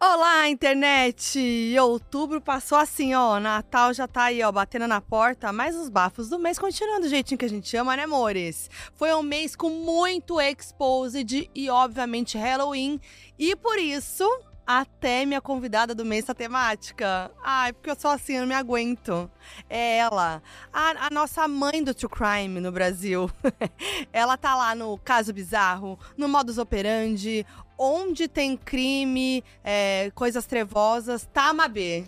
Olá, internet! Outubro passou assim, ó. Natal já tá aí, ó, batendo na porta, mas os bafos do mês continuando do jeitinho que a gente ama, né, amores? Foi um mês com muito exposed e, obviamente, Halloween. E por isso, até minha convidada do mês tá temática. Ai, porque eu sou assim, eu não me aguento. É ela, a, a nossa mãe do true crime no Brasil. ela tá lá no Caso Bizarro, no Modus Operandi, onde tem crime, é, coisas trevosas, tá a Mabê.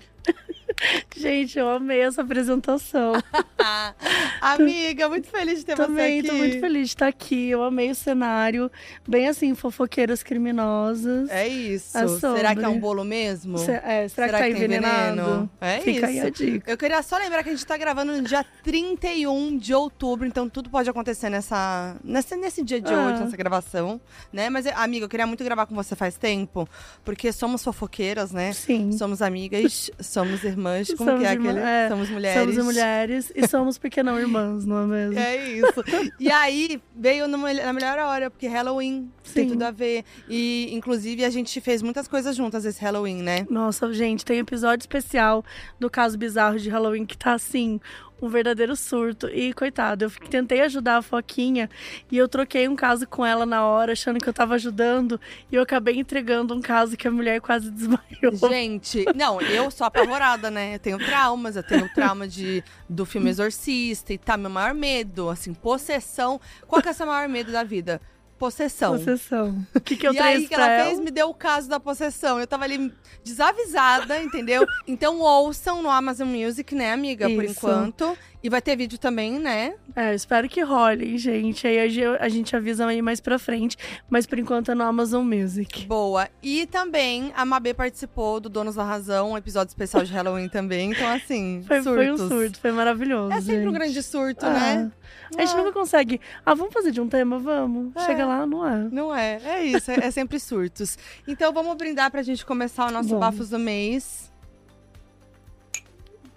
Gente, eu amei essa apresentação. Amiga, muito feliz de ter Também, você aqui. tô muito feliz de estar aqui. Eu amei o cenário. Bem assim, fofoqueiras criminosas. É isso. É Será que é um bolo mesmo? Se- é, será, Será que tá que envenenado? veneno? É Fica aí isso. a dica. Eu queria só lembrar que a gente tá gravando no dia 31 de outubro, então tudo pode acontecer nessa, nesse, nesse dia de Ah. hoje, nessa gravação, né? Mas, amiga, eu queria muito gravar com você faz tempo, porque somos fofoqueiras, né? Sim. Somos amigas, somos irmãs, como Somos que é irmã- aquele? é, somos mulheres. Somos mulheres e somos porque não irmãs, não é mesmo? É isso. E aí, veio na melhor hora, porque Halloween tem Sim. tudo a ver. E, inclusive, a gente fez muitas coisas juntas esse Halloween, né? Nossa, gente, tem episódio especial do caso bizarro de Halloween que tá assim. Um verdadeiro surto. E, coitado, eu tentei ajudar a Foquinha e eu troquei um caso com ela na hora, achando que eu tava ajudando. E eu acabei entregando um caso que a mulher quase desmaiou. Gente, não, eu sou apavorada, né? Eu tenho traumas, eu tenho trauma de, do filme Exorcista e tá, meu maior medo, assim, possessão. Qual que é o seu maior medo da vida? Possessão. Possessão. O que, que eu e aí que ela ela? fez, me deu o caso da possessão. Eu tava ali desavisada, entendeu? Então ouçam no Amazon Music, né, amiga, por Isso. enquanto. E vai ter vídeo também, né? É, espero que role, gente. Aí a ge- a gente avisa aí mais pra frente. Mas por enquanto é no Amazon Music. Boa. E também a Mabê participou do Donos da Razão, um episódio especial de Halloween também. Então, assim, Foi, foi um surto, foi maravilhoso. É sempre um gente. grande surto, Ah, né? A gente Ah. nunca consegue. Ah, vamos fazer de um tema? Vamos. É. Chega lá, não é? Não é, é isso, é, é sempre surtos. Então vamos brindar pra gente começar o nosso Vamos. Bafos do Mês.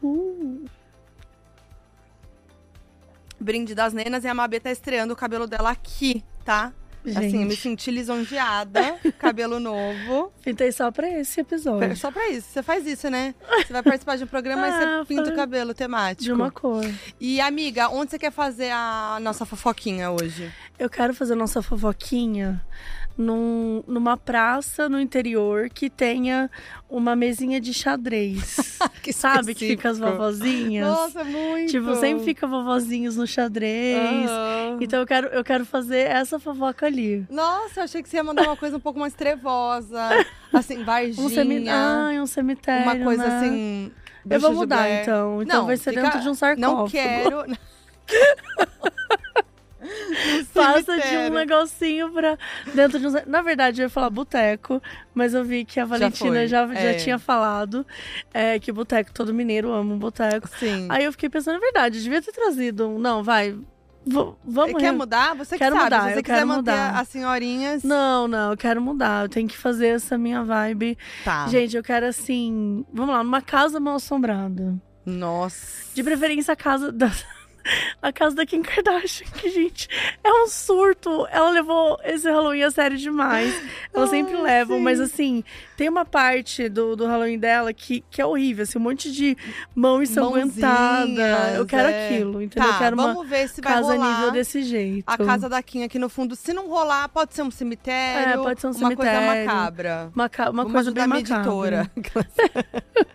Uh, Brinde das nenas e a Mabê tá estreando o cabelo dela aqui, tá? gente, Assim, eu me senti lisonjeada, cabelo novo. pintei só pra esse episódio. Só pra isso, você faz isso, né? Você vai participar de um programa e Ah, você pinta foi- o cabelo temático. De uma cor. E amiga, onde você quer fazer a nossa fofoquinha hoje? Eu quero fazer nossa fofoquinha num, numa praça no interior que tenha uma mesinha de xadrez. Que Sabe que fica as específico. vovozinhas? Nossa, muito! Tipo, sempre fica vovozinhos no xadrez. Aham. Então eu quero, eu quero fazer essa fofoca ali. Nossa, eu achei que você ia mandar uma coisa um pouco mais trevosa. Assim, Varginha. Um, cemi... Ai, um cemitério. uma coisa né? assim. Eu vou mudar então. Então Não, vai ser fica- dentro de um sarcófago. Não quero. Faça de um negocinho pra. Dentro de um. Na verdade, eu ia falar boteco, mas eu vi que a Valentina foi, já, já, é. tinha falado é, que boteco, todo mineiro ama um boteco. Sim. Aí eu fiquei pensando, é verdade, eu devia ter trazido um. Não, vai. v- vamos. Quer mudar? Você que Quero sabe. mudar, Se você quiser manter mudar. as senhorinhas. Não, não, eu quero mudar. Eu tenho que fazer essa minha vibe. Tá. Gente, eu quero assim. Vamos lá, numa casa mal assombrada. Nossa. De preferência a casa da. A casa da Kim Kardashian, que, gente, é um surto. Ela levou esse Halloween a sério demais. Ela sempre leva, mas assim, tem uma parte do, do Halloween dela que, que é horrível, assim, um monte de mão ensanguentada. Eu quero é. aquilo, entendeu? Tá, eu quero uma vamos ver se vai casa rolar. nível desse jeito. A casa da Kim aqui no fundo. Se não rolar, pode ser um cemitério. É, pode ser um Uma coisa cemitério. macabra. Uma, ca- uma Vamos coisa bem macabra. editora.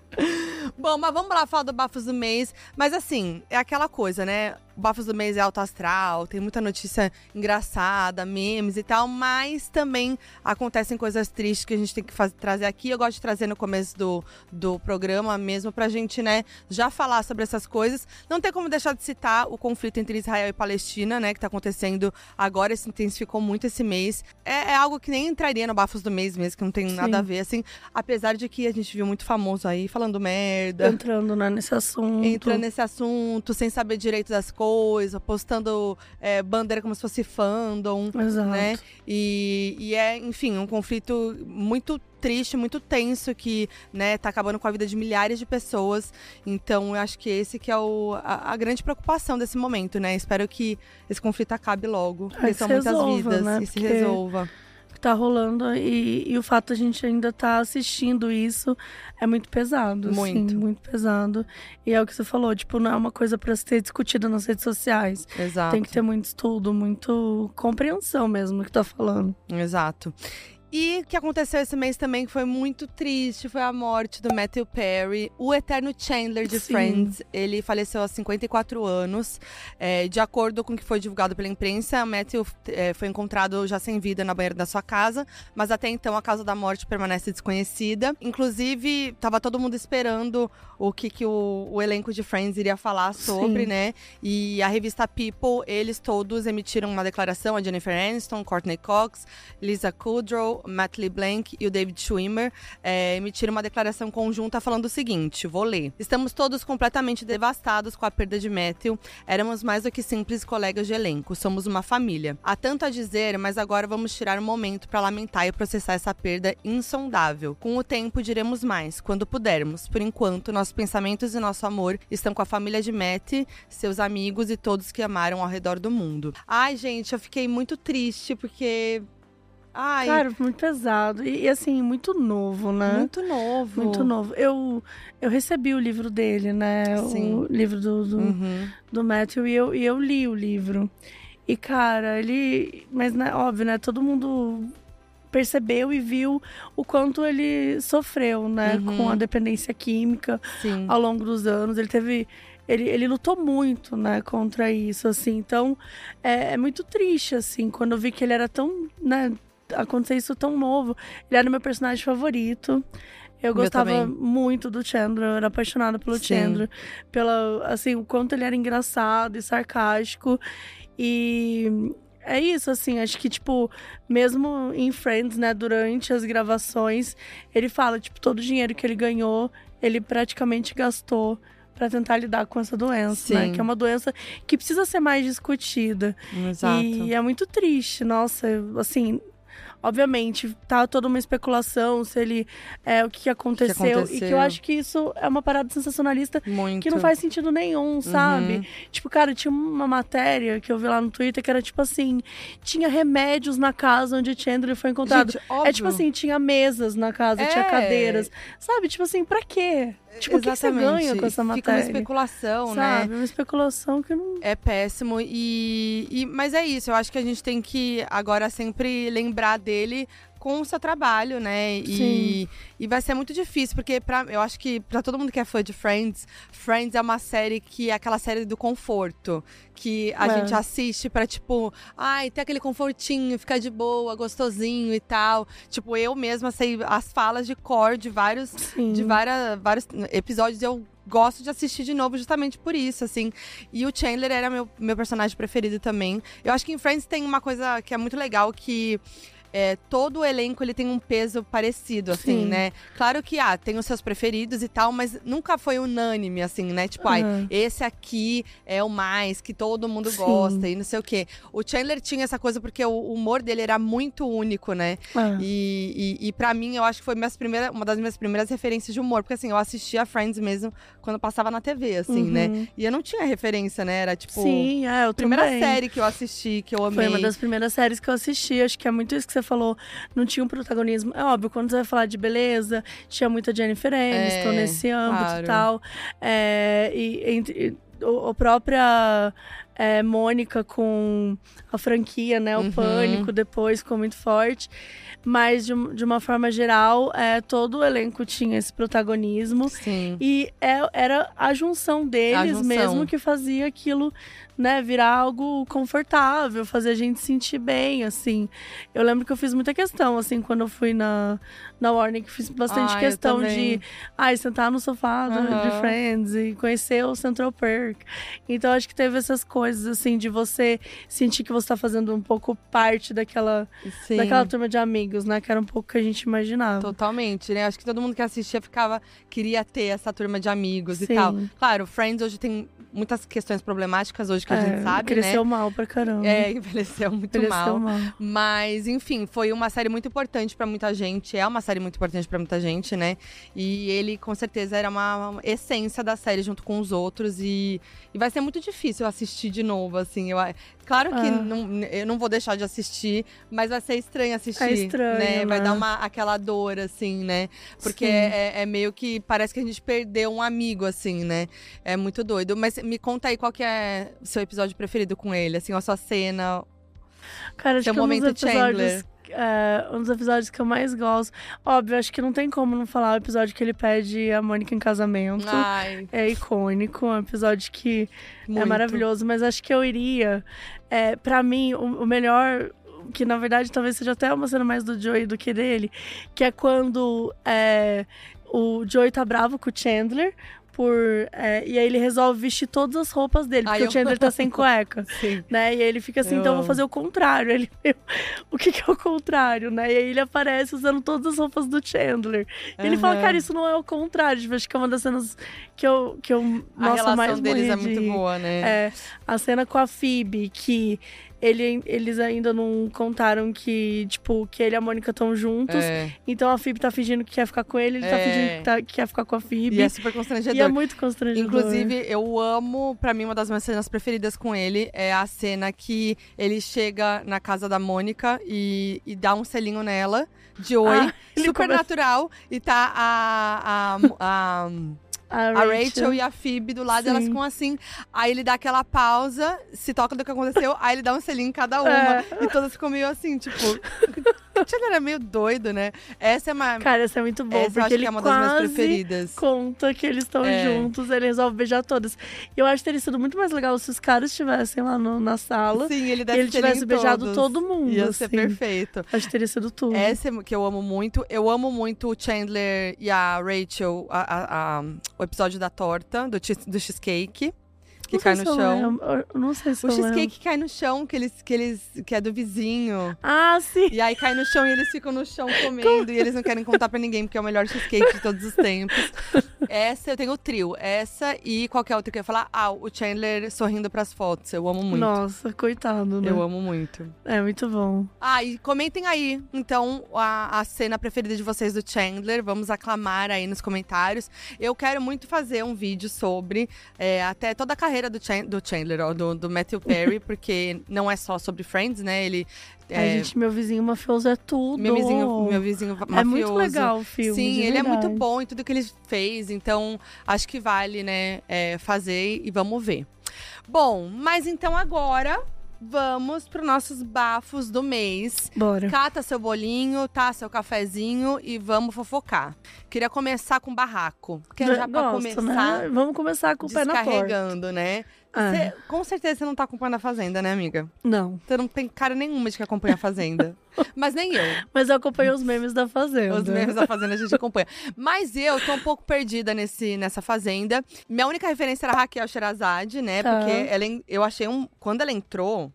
Bom, mas vamos lá falar do Bafos do Mês. Mas assim, é aquela coisa, né? O Bafos do Mês é alto astral, tem muita notícia engraçada, memes e tal, mas também acontecem coisas tristes que a gente tem que faz- trazer aqui. Eu gosto de trazer no começo do, do programa mesmo pra gente, né, já falar sobre essas coisas. Não tem como deixar de citar o conflito entre Israel e Palestina, né, que tá acontecendo agora, se intensificou muito esse mês. É, é algo que nem entraria no Bafos do Mês mesmo, que não tem nada Sim. a ver, assim. Apesar de que a gente viu muito famoso aí falando merda. Entrando né, nesse assunto. Entrando nesse assunto, sem saber direito das coisas, postando é, bandeira como se fosse fandom, Exato. né? E, e é, enfim, um conflito muito triste, muito tenso que, né, tá acabando com a vida de milhares de pessoas. Então, eu acho que esse que é o, a, a grande preocupação desse momento, né? Espero que esse conflito acabe logo, porque que são muitas resolva, vidas né? e se Porque- resolva. Que tá rolando e, e o fato de a gente ainda tá assistindo isso é muito pesado. Muito. Assim, muito pesado. E é o que você falou, tipo, não é uma coisa pra ser discutida nas redes sociais. Exato. Tem que ter muito estudo, muito compreensão mesmo do que tá falando. Exato. E o que aconteceu esse mês também que foi muito triste foi a morte do Matthew Perry, o eterno Chandler de Sim. Friends. Ele faleceu aos 54 anos. É, de acordo com o que foi divulgado pela imprensa, Matthew é, foi encontrado já sem vida na banheira da sua casa, mas até então a causa da morte permanece desconhecida. Inclusive, tava todo mundo esperando o que, que o, o elenco de Friends iria falar sobre, Sim. né? E a revista People, eles todos emitiram uma declaração, a Jennifer Aniston, Courtney Cox, Lisa Kudrow, Matt LeBlanc e o David Schwimmer é, emitiram uma declaração conjunta falando o seguinte, vou ler. Estamos todos completamente devastados com a perda de Matthew. Éramos mais do que simples colegas de elenco, somos uma família. Há tanto a dizer, mas agora vamos tirar um momento para lamentar e processar essa perda insondável. Com o tempo diremos mais, quando pudermos. Por enquanto, nossos pensamentos e nosso amor estão com a família de Matt, seus amigos e todos que amaram ao redor do mundo. Ai, gente, eu fiquei muito triste porque Ai, Cara, muito pesado. E, e, assim, muito novo, né? muito novo. Muito novo. Eu, eu recebi o livro dele, né? Sim. O livro do, do, Uhum. do Matthew e eu, e eu li o livro. E, cara, ele. Mas, né, óbvio, né? Todo mundo percebeu e viu o quanto ele sofreu, né? Uhum. Com a dependência química Sim. ao longo dos anos. Ele teve. Ele, ele lutou muito, né, contra isso, assim. Então, é, é muito triste, assim, quando eu vi que ele era tão, né, acontecer isso tão novo. Ele era o meu personagem favorito. Eu gostava muito do Chandler, eu era apaixonada pelo Sim. Chandler, pela assim, o quanto ele era engraçado e sarcástico. E é isso, assim, acho que, tipo, mesmo em Friends, né, durante as gravações, ele fala, tipo, todo o dinheiro que ele ganhou, ele praticamente gastou pra tentar lidar com essa doença, né? Sim. Que é uma doença que precisa ser mais discutida. Exato. E é muito triste, nossa, assim. Obviamente, tá toda uma especulação se ele é o que, que aconteceu, E que aconteceu. eu acho que isso é uma parada sensacionalista Muito. que não faz sentido nenhum, sabe? Uhum. Tipo, cara, tinha uma matéria que eu vi lá no Twitter que era tipo assim: tinha remédios na casa onde Chandler foi encontrado. Gente, óbvio. É tipo assim, tinha mesas na casa, tinha É. cadeiras. Sabe? Tipo assim, pra quê? Tipo, o que, você Exatamente. ganha com essa Fica uma matéria? especulação, né? Sabe? Uma especulação que não. É péssimo e, e- mas é isso. Eu acho que a gente tem que agora sempre lembrar dele com o seu trabalho, né? E, Sim. e vai ser muito difícil porque pra, eu acho que pra todo mundo que é fã de Friends, Friends é uma série que é aquela série do conforto, que a É. gente assiste pra tipo, ai, ter aquele confortinho, ficar de boa, gostosinho e tal. Tipo, eu mesma sei as falas de cor de vários Sim. de várias, vários episódios e eu gosto de assistir de novo justamente por isso, assim. E o Chandler era meu, meu personagem preferido também. Eu acho que em Friends tem uma coisa que é muito legal que é, todo o elenco ele tem um peso parecido, assim, Sim. né? Claro que ah, tem os seus preferidos e tal, mas nunca foi unânime, assim, né? Tipo, ai, Aham. esse aqui é o mais que todo mundo Sim. gosta e não sei o quê. O Chandler tinha essa coisa porque o humor dele era muito único, né? É. E, e, e para mim, eu acho que foi minhas primeiras, uma das minhas primeiras referências de humor. Porque assim, eu assistia Friends mesmo quando passava na TV, assim, Uhum. né? E eu não tinha referência, né? Era tipo. Sim, é, eu a primeira também. série que eu assisti, que eu amei. Foi uma das primeiras séries que eu assisti. Acho que é muito isso que você falou. Não tinha um protagonismo. É óbvio, quando você vai falar de beleza, tinha muita Jennifer Aniston É, nesse âmbito claro. e tal. É, e entre. o- A própria é, Mônica com a franquia, né? O Uhum. Pânico depois ficou muito forte. Mas, de, de uma forma geral, é, todo o elenco tinha esse protagonismo. Sim. E é- era a junção deles A junção. mesmo que fazia aquilo, né, virar algo confortável, fazer a gente sentir bem, assim. Eu lembro que eu fiz muita questão, assim, quando eu fui na, na Warner, que fiz bastante Ah, questão de, ai, sentar no sofá do- de. Friends e conhecer o Central Perk. Então, acho que teve essas coisas, assim, de você sentir que você tá fazendo um pouco parte daquela, Sim. daquela turma de amigos, né, que era um pouco que a gente imaginava. Totalmente, né? Acho que todo mundo que assistia ficava, queria ter essa turma de amigos e Sim. tal. Claro, Friends hoje tem muitas questões problemáticas hoje que a É, gente sabe, cresceu né? mal pra caramba. É, envelheceu muito Envelheceu mal. mal. Mas, enfim, foi uma série muito importante pra muita gente. É uma série muito importante pra muita gente, né? E ele, com certeza, era uma, essência da série junto com os outros. E, e vai ser muito difícil assistir de novo, assim. Eu, Claro que Ah. não- eu não vou deixar de assistir, mas vai ser estranho assistir. É estranho, né? Vai né? dar uma, aquela dor, assim, né? Porque é, é meio que parece que a gente perdeu um amigo, assim, né? É muito doido. Mas me conta aí qual que é o seu episódio preferido com ele, assim, a sua cena. Cara, acho Seu que é um dos momento É, um dos episódios que eu mais gosto. Óbvio, acho que não tem como não falar o episódio que ele pede a Mônica em casamento. Ai, É icônico, é um episódio que muito. é maravilhoso, mas acho que eu iria. É, para mim, o, o melhor. Que na verdade talvez seja até uma cena mais do Joey do que dele, que é quando é, o Joey tá bravo com o Chandler. Por, é, e aí ele resolve vestir todas as roupas dele, porque Ai, eu o Chandler tá sem cueca Sim. né? E aí ele fica assim, Eu então eu vou fazer o contrário. Ele, meu, o que, que é o contrário, né? E aí ele aparece usando todas as roupas do Chandler. E ele fala, cara, isso não é o contrário. Tipo, acho que é uma das cenas que eu, que eu A nossa, relação mais deles é muito boa, né? É, a cena com a Phoebe, que ele, eles ainda não contaram que, tipo, que ele e a Mônica estão juntos. É. Então a Phoebe tá fingindo que quer ficar com ele, ele tá É. fingindo que, tá- que quer ficar com a Phoebe. E é super constrangedor. E é muito constrangedor. Inclusive, eu amo, pra mim, uma das minhas cenas preferidas com ele é a cena que ele chega na casa da Mônica e, e dá um selinho nela, de oi, Ah, super começa- natural, e tá a, a, a, a a Rachel e a Phoebe do lado, Sim. elas ficam assim. Aí ele dá aquela pausa, se toca do que aconteceu, aí ele dá um selinho em cada uma. É. E todas ficam meio assim, tipo. Ele era meio doido, né? Essa é uma. Cara, esse é muito bom, essa porque ele é uma das minhas preferidas. conta que eles estão É. juntos, ele resolve beijar todas. E eu acho que teria sido muito mais legal se os caras estivessem lá no- na sala Sim, ele e desse ele tivesse beijado todos. todo mundo. Ia ser assim. perfeito. Acho que teria sido tudo. Essa é que eu amo muito. Eu amo muito o Chandler e a Rachel, a- a- a- o episódio da torta, do, do cheesecake, que Não cai no eu chão. eu Não sei se O lembro. cheesecake cai no chão, que eles, que eles. que é do vizinho. Ah, sim. E aí cai no chão e eles ficam no chão comendo. E eles não querem contar pra ninguém, porque é o melhor cheesecake de todos os tempos. Essa eu tenho o trio. Essa e qualquer outra que eu ia falar. Ah, o Chandler sorrindo pras fotos. Eu amo muito. Nossa, coitado, né? Eu amo muito. É muito bom. Ah, e comentem aí, então, a, a cena preferida de vocês do Chandler. Vamos aclamar aí nos comentários. Eu quero muito fazer um vídeo sobre é, até toda a carreira do, Chan- do Chandler, ó, do, do Matthew Perry, porque não é só sobre Friends, né? Ele. Ai, É, gente, meu vizinho mafioso é tudo. meu vizinho, meu vizinho mafioso. É muito legal o filme. Sim, ele é muito verdade. bom em tudo que ele fez, então acho que vale, né, é, fazer e vamos ver. Bom, mas então agora vamos para nossos bafos do mês. Bora. Cata seu bolinho, tá? Seu cafezinho e vamos fofocar. Queria começar com barraco. Que é já pra Gosto, começar né? Vamos começar com o pé na porta. descarregando, né? Ah. Com certeza você não tá acompanhando a Fazenda, né, amiga? Não. Você não tem cara nenhuma de que acompanha a Fazenda. Mas nem eu. Mas eu acompanhei os memes da Fazenda. Os memes da Fazenda a gente acompanha. Mas eu tô um pouco perdida nesse, nessa Fazenda. Minha única referência era a Raquel Sherazade, né? Tá. Porque ela, eu achei um. Quando ela entrou,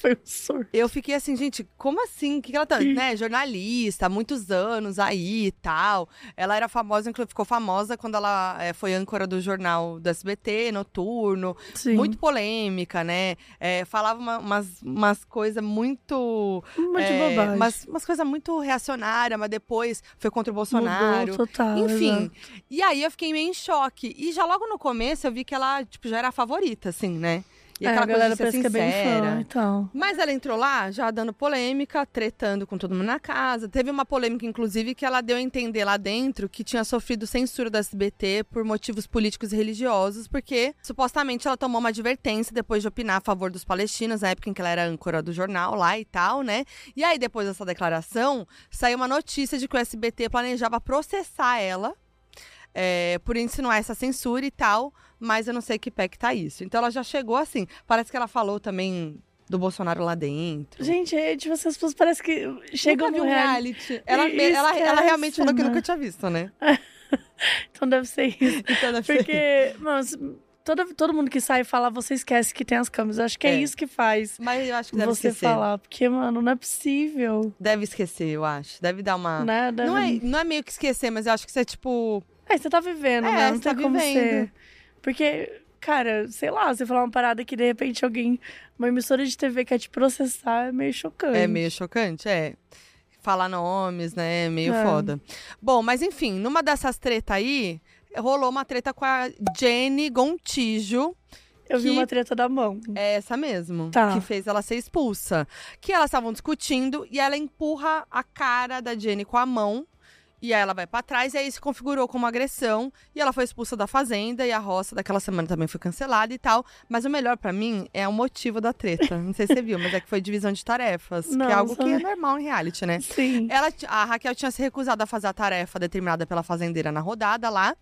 Foi um surto. eu fiquei assim, gente, como assim? O que, que ela tá. né? Jornalista, há muitos anos aí e tal. Ela era famosa, ficou famosa quando ela eh, foi âncora do jornal do SBT, noturno. Sim. Muito polêmica, né? Eh, falava uma- umas, umas coisas muito. Uma de eh, bobagem. umas, umas coisas muito reacionárias, mas depois foi contra o Bolsonaro. Mudou total. Enfim, exato. e aí eu fiquei meio em choque. E já logo no começo eu vi que ela, tipo, já era a favorita, assim, né? E É, aquela a galera coisa de ser parece que é bem fã sincera. e tal. Mas ela entrou lá já dando polêmica, tretando com todo mundo na casa. Teve uma polêmica, inclusive, que ela deu a entender lá dentro que tinha sofrido censura da SBT por motivos políticos e religiosos, porque supostamente ela tomou uma advertência depois de opinar a favor dos palestinos, na época em que ela era âncora do jornal lá e tal, né? E aí, depois dessa declaração, saiu uma notícia de que o SBT planejava processar ela é, por insinuar essa censura e tal, mas eu não sei que pé que tá isso. Então ela já chegou assim. Parece que ela falou também do Bolsonaro lá dentro. Gente, é, tipo, essas pessoas parece que chegam nunca no reality. reality. Ela, E ela, ela realmente falou que né? nunca tinha visto, né? Então deve ser isso. Então deve ser- Porque, mas, todo, todo mundo que sai fala, você esquece que tem as câmeras. Eu acho que é, É. isso que faz Mas eu acho que deve você esquecer. falar. Porque, mano, não é possível. Deve esquecer, eu acho. Deve dar uma. Né? Deve... Não, é, não é meio que esquecer, mas eu acho que você é tipo. É, você tá vivendo, É, né? Não você tá como vivendo. ser. Porque, cara, sei lá, você falar uma parada que de repente alguém, uma emissora de TV quer te processar, é meio chocante. É meio chocante, é. Falar nomes, né? É meio É. foda. Bom, mas enfim, numa dessas tretas aí, rolou uma treta com a Jenny Gontijo. Eu vi uma treta da mão. É essa mesmo. Tá. Que fez ela ser expulsa. Que elas estavam discutindo e ela empurra a cara da Jenny com a mão. E aí ela vai pra trás e aí se configurou como agressão. E ela foi expulsa da fazenda e a roça daquela semana também foi cancelada e tal. Mas o melhor pra mim é o motivo da treta. Não sei se você viu, mas é que foi divisão de tarefas. que é algo Nossa. que é normal em reality, né? Sim. Ela, a Raquel tinha se recusado a fazer a tarefa determinada pela fazendeira na rodada lá.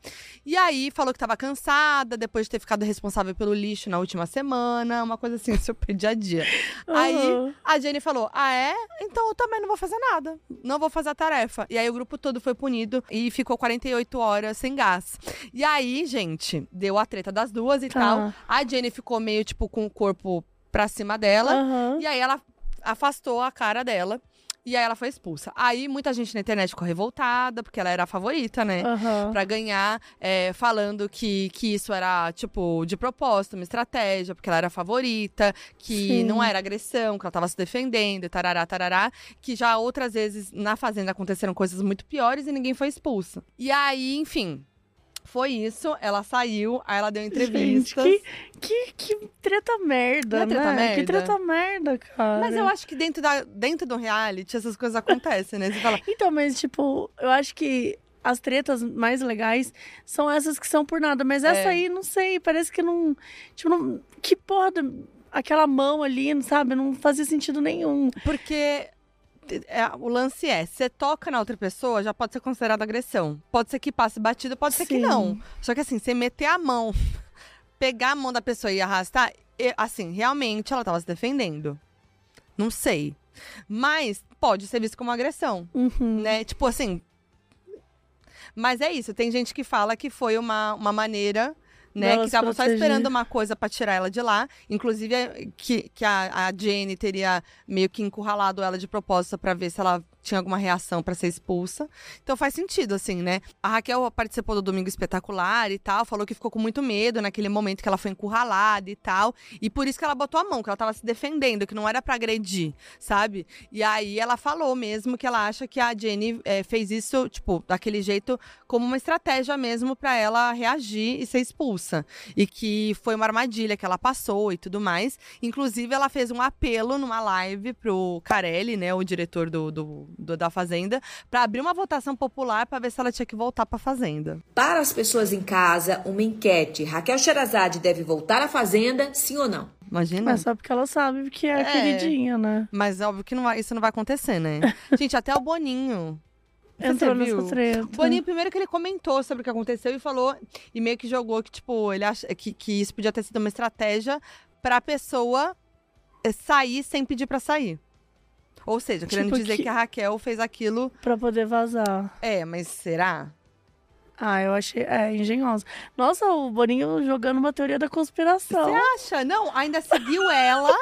E aí falou que tava cansada, depois de ter ficado responsável pelo lixo na última semana, uma coisa assim, super dia a dia. Aí Aham. a Jenny falou: Ah, é? Então eu também não vou fazer nada. Não vou fazer a tarefa. E aí o grupo todo foi punido e ficou 48 horas sem gás. E aí, gente, deu a treta das duas e Tá. tal. A Jenny ficou meio, tipo, com o corpo pra cima dela. Aham. E aí ela afastou a cara dela. E aí ela foi expulsa. Aí muita gente na internet ficou revoltada, porque ela era a favorita, né? Aham. Pra ganhar, é, falando que, que isso era, tipo, de propósito, uma estratégia, porque ela era a favorita, que Sim. não era agressão, que ela tava se defendendo, e tarará, tarará. Que já outras vezes na Fazenda aconteceram coisas muito piores e ninguém foi expulsa. E aí, enfim, foi isso. Ela saiu, aí ela deu entrevistas. Gente, que, que, que treta merda, é treta né? merda? Que treta merda, cara. Mas eu acho que dentro, da, dentro do reality essas coisas acontecem, né? Você fala, Então, mas tipo, eu acho que as tretas mais legais são essas que são por nada. Mas essa É. aí, não sei, parece que não. Tipo, não, que porra. da- Aquela mão ali, sabe? Não fazia sentido nenhum. Porque é, o lance é, você toca na outra pessoa, já pode ser considerado agressão. Pode ser que passe batido, pode ser que não. Só que assim, você meter a mão, pegar a mão da pessoa e arrastar, e, assim, realmente ela tava se defendendo. Não sei. Mas pode ser visto como agressão, Uhum. né? Tipo assim. Mas é isso, tem gente que fala que foi uma, uma maneira. Né, que estavam só esperando uma coisa pra tirar ela de lá. Inclusive, é, que, que a, a Jenny teria meio que encurralado ela de propósito pra ver se ela tinha alguma reação pra ser expulsa. Então faz sentido, assim, né? A Raquel participou do Domingo Espetacular e tal, falou que ficou com muito medo naquele momento que ela foi encurralada e tal. E por isso que ela botou a mão, que ela tava se defendendo, que não era pra agredir, sabe? E aí ela falou mesmo que ela acha que a Jenny eh, fez isso, tipo, daquele jeito, como uma estratégia mesmo pra ela reagir e ser expulsa. E que foi uma armadilha que ela passou e tudo mais. Inclusive, ela fez um apelo numa live pro Carelli, né, o diretor do, do- do- da Fazenda, pra abrir uma votação popular pra ver se ela tinha que voltar pra Fazenda. Para as pessoas em casa, uma enquete. Raquel Sherazade deve voltar à Fazenda, sim ou não? Imagina. Mas só porque ela sabe que é, É. queridinha, né? Mas óbvio que não vai- isso não vai acontecer, né? Gente, até o Boninho. Se Entrou você viu. nessa treta. O Boninho, primeiro que ele comentou sobre o que aconteceu e falou, e meio que jogou que, tipo, ele acha que, que isso podia ter sido uma estratégia pra pessoa eh, sair sem pedir pra sair. Ou seja, querendo Tipo dizer que- que... a Raquel fez aquilo. Pra poder vazar. É, mas será? Ah, eu achei. É, engenhosa. Nossa, o Boninho jogando uma teoria da conspiração. Você acha? Não, ainda seguiu ela,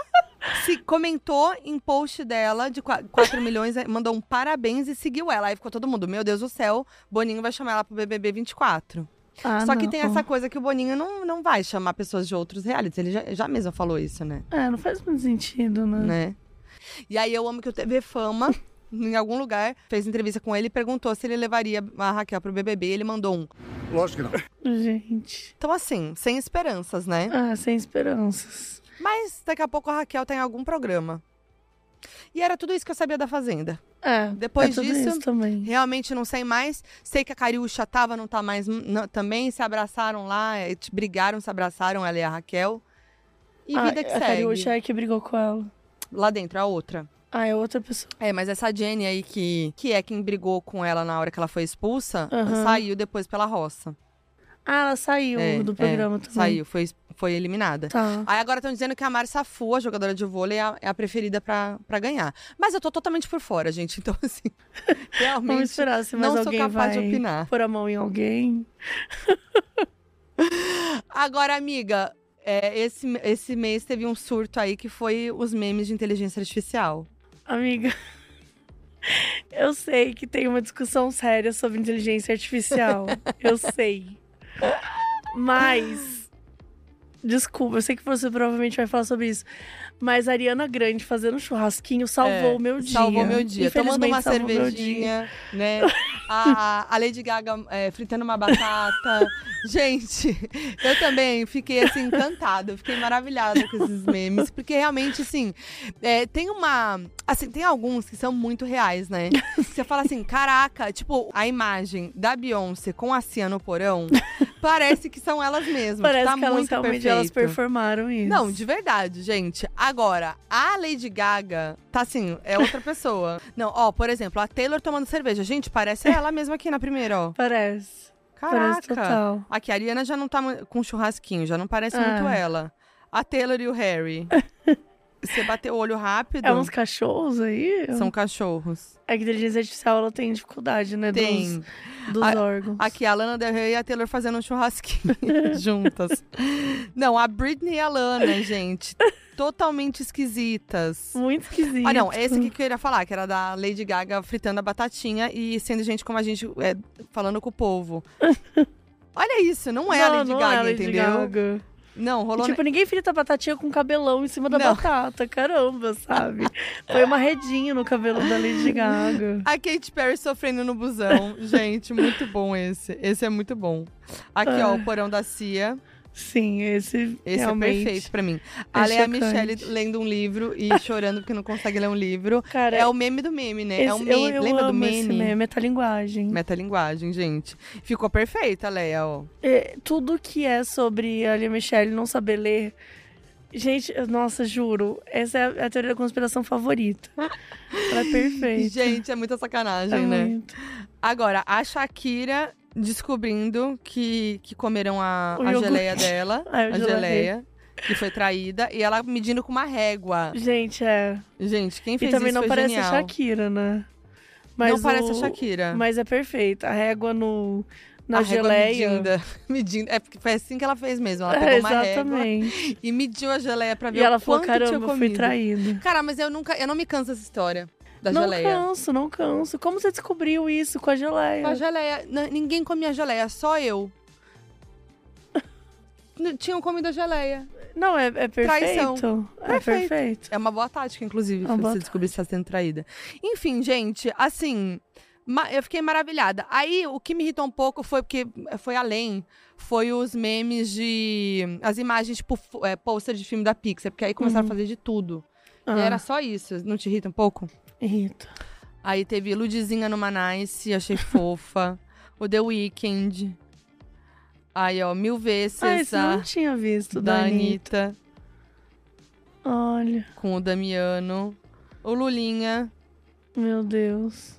se comentou em post dela de 4 milhões, mandou um parabéns e seguiu ela. Aí ficou todo mundo, meu Deus do céu, Boninho vai chamar ela pro BBB 24. Ah, Só que não. tem essa coisa que o Boninho não, não vai chamar pessoas de outros realities. Ele já, já mesmo falou isso, né? É, não faz muito sentido, né? né? E aí eu amo que o TV Fama, em algum lugar, fez entrevista com ele e perguntou se ele levaria a Raquel pro BBB. Ele mandou um. Lógico que não. Gente. Então, assim, sem esperanças, né? Ah, sem esperanças. Mas daqui a pouco a Raquel tem algum programa. E era tudo isso que eu sabia da Fazenda. É. Depois é tudo disso, isso também. Realmente não sei mais. Sei que a Cariúcha tava, não tá mais não- também. Se abraçaram lá, t- brigaram, se abraçaram, ela e a Raquel. E Ah, vida que a segue. Cariúcha é que brigou com ela. Lá dentro, a outra. Ah, é outra pessoa. É, mas essa Jenny aí, que, que é quem brigou com ela na hora que ela foi expulsa, Aham. saiu depois pela roça. Ah, ela saiu É, do é, programa também. Saiu, foi, foi eliminada. Tá. Aí agora estão dizendo que a Mari Safu, a jogadora de vôlei, é a, é a preferida pra, pra ganhar. Mas eu tô totalmente por fora, gente. Então, assim, realmente. Vamos esperar se mais não sou alguém capaz vai de opinar. pôr a mão em alguém. Agora, amiga, é, esse, esse mês teve um surto aí que foi os memes de inteligência artificial. Amiga, eu sei que tem uma discussão séria sobre inteligência artificial. eu sei. Mas. Desculpa, eu sei que você provavelmente vai falar sobre isso. Mas a Ariana Grande fazendo churrasquinho salvou É, o meu dia. Salvou meu dia. Tomando uma cervejinha, né? a, a Lady Gaga é, fritando uma batata. Gente, eu também fiquei assim, encantada. Fiquei maravilhada com esses memes. Porque realmente, assim, é, tem uma. Assim, tem alguns que são muito reais, né? Você fala assim, caraca, tipo, a imagem da Beyoncé com a Cia no porão parece que são elas mesmas. Parece tá que elas muito realmente perfeito. elas performaram isso. Não, de verdade, gente. Agora, a Lady Gaga tá assim, é outra pessoa. Não, ó, por exemplo, a Taylor tomando cerveja. Gente, parece ela mesma aqui na primeira, ó. Parece. Parece Caraca. total. Aqui, a Ariana já não tá com churrasquinho, já não parece Ah. muito ela. A Taylor e o Harry. Você bateu o olho rápido. É uns cachorros aí? São cachorros. É que a inteligência artificial ela tem dificuldade, né? Tem. Dos, dos A- órgãos. Aqui, a Lana Del Rey e a Taylor fazendo um churrasquinho juntas. Não, a Britney e a Lana, gente. Totalmente esquisitas. Muito esquisito. Ah, não, esse aqui que eu queria falar, que era da Lady Gaga fritando a batatinha e sendo gente como a gente, é, falando com o povo. Olha isso, não é a Não, Lady não Gaga, é a Lady entendeu? Gaga. Não, E, rolou. tipo, ninguém frita batatinha com cabelão em cima da Não. batata. Caramba, sabe? Foi uma redinha no cabelo da Lady Gaga. A Katy Perry sofrendo no busão. gente, muito bom esse. Esse é muito bom. Aqui, ó, Ah. o porão da Cia. Sim, esse, Esse realmente. é perfeito pra mim. A é Lea. Michelle lendo um livro e chorando porque não consegue ler um livro. Cara, É o meme do meme, né? é o esse- meme. eu, eu Lembra do meme? esse meme, metalinguagem. Metalinguagem, gente. Ficou perfeita, Leia, ó. É, tudo que é sobre a Lia Michelle não saber ler. Gente, nossa, juro, essa é a, a teoria da conspiração favorita. Ela é perfeita. Gente, é muita sacanagem, é né? muito. Agora, a Shakira descobrindo que, que comeram a, O a geleia dela. Ah, a geleia. Que foi traída. E ela medindo com uma régua. Gente, é. Gente, quem E fez também isso não parece genial. a Shakira, né? não parece a o- Shakira. Mas é perfeita. A régua no, na a geleia. Medindo, medindo. É porque foi assim que ela fez mesmo. Ela É, pegou uma régua exatamente. e mediu a geleia pra ver E ela o falou: quanto tinha caramba, eu fui comido. traída. Cara, mas eu nunca, eu não me canso dessa história da não geleia. canso, não canso. Como você descobriu isso com a geleia? A geleia, n- ninguém comia geleia, só eu. Tinham comido a geleia. Não, é, é Traição. perfeito. É Perfeito. perfeito. É uma boa tática, inclusive, É boa você descobrir se tá sendo traída. Enfim, gente, assim, eu fiquei maravilhada. Aí, o que me irritou um pouco foi porque foi além. Foi os memes de. As imagens, tipo, é, pôster de filme da Pixar, porque aí começaram Uhum. a fazer de tudo. Ah, E era só isso. Não te irrita um pouco? Irrita. Aí teve Ludizinha no Manice, achei fofa. O The Weeknd. Aí, ó, mil vezes Ah, esse não tinha visto da da Anitta. Anitta Olha, com o Damiano. O Lulinha. meu Deus.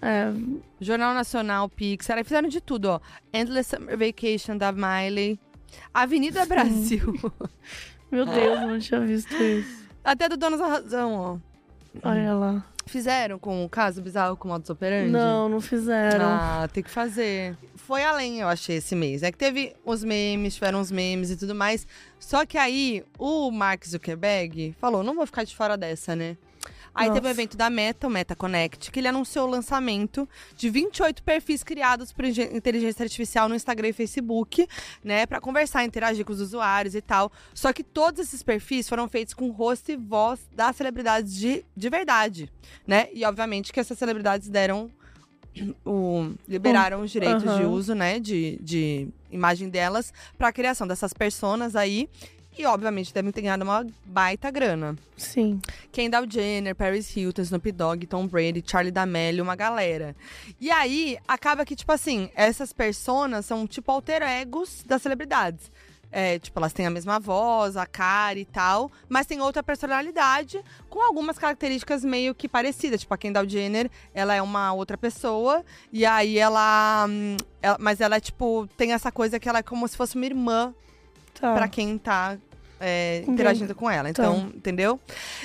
É, Jornal Nacional, Pixar. Aí fizeram de tudo, ó. Endless Summer Vacation da Miley. Avenida Brasil. meu Deus, eu não tinha visto isso. Até do Donos da Razão, ó. Olha lá. Fizeram com o caso bizarro com o modus operandi? Não, não fizeram. Ah, tem que fazer. Foi além, eu achei, esse mês. É que teve os memes, tiveram os memes e tudo mais. Só que aí, o Mark Zuckerberg falou, não vou ficar de fora dessa, né? Aí teve o Nossa. evento da Meta, o Meta Connect, que ele anunciou o lançamento de 28 perfis criados por inteligência artificial no Instagram e Facebook, né, Pra conversar, interagir com os usuários e tal. Só que todos esses perfis foram feitos com rosto e voz das celebridades de, de verdade, né? E obviamente que essas celebridades deram o liberaram os direitos de aham. uso, né, de, de imagem delas para a criação dessas personas aí. E obviamente devem ter ganhado uma baita grana. Sim. Kendall Jenner, Paris Hilton, Snoop Dogg, Tom Brady, Charlie D'Amelio, uma galera. E aí, acaba que, tipo assim, essas personas são, tipo, alter egos das celebridades. É, tipo, elas têm a mesma voz, a cara e tal, mas tem outra personalidade, com algumas características meio que parecidas. Tipo, a Kendall Jenner, ela é uma outra pessoa, e aí ela. hum, ela- mas ela, tipo, tem essa coisa que ela é como se fosse uma irmã Tá. pra quem tá é, interagindo com ela. Tá. Então, entendeu?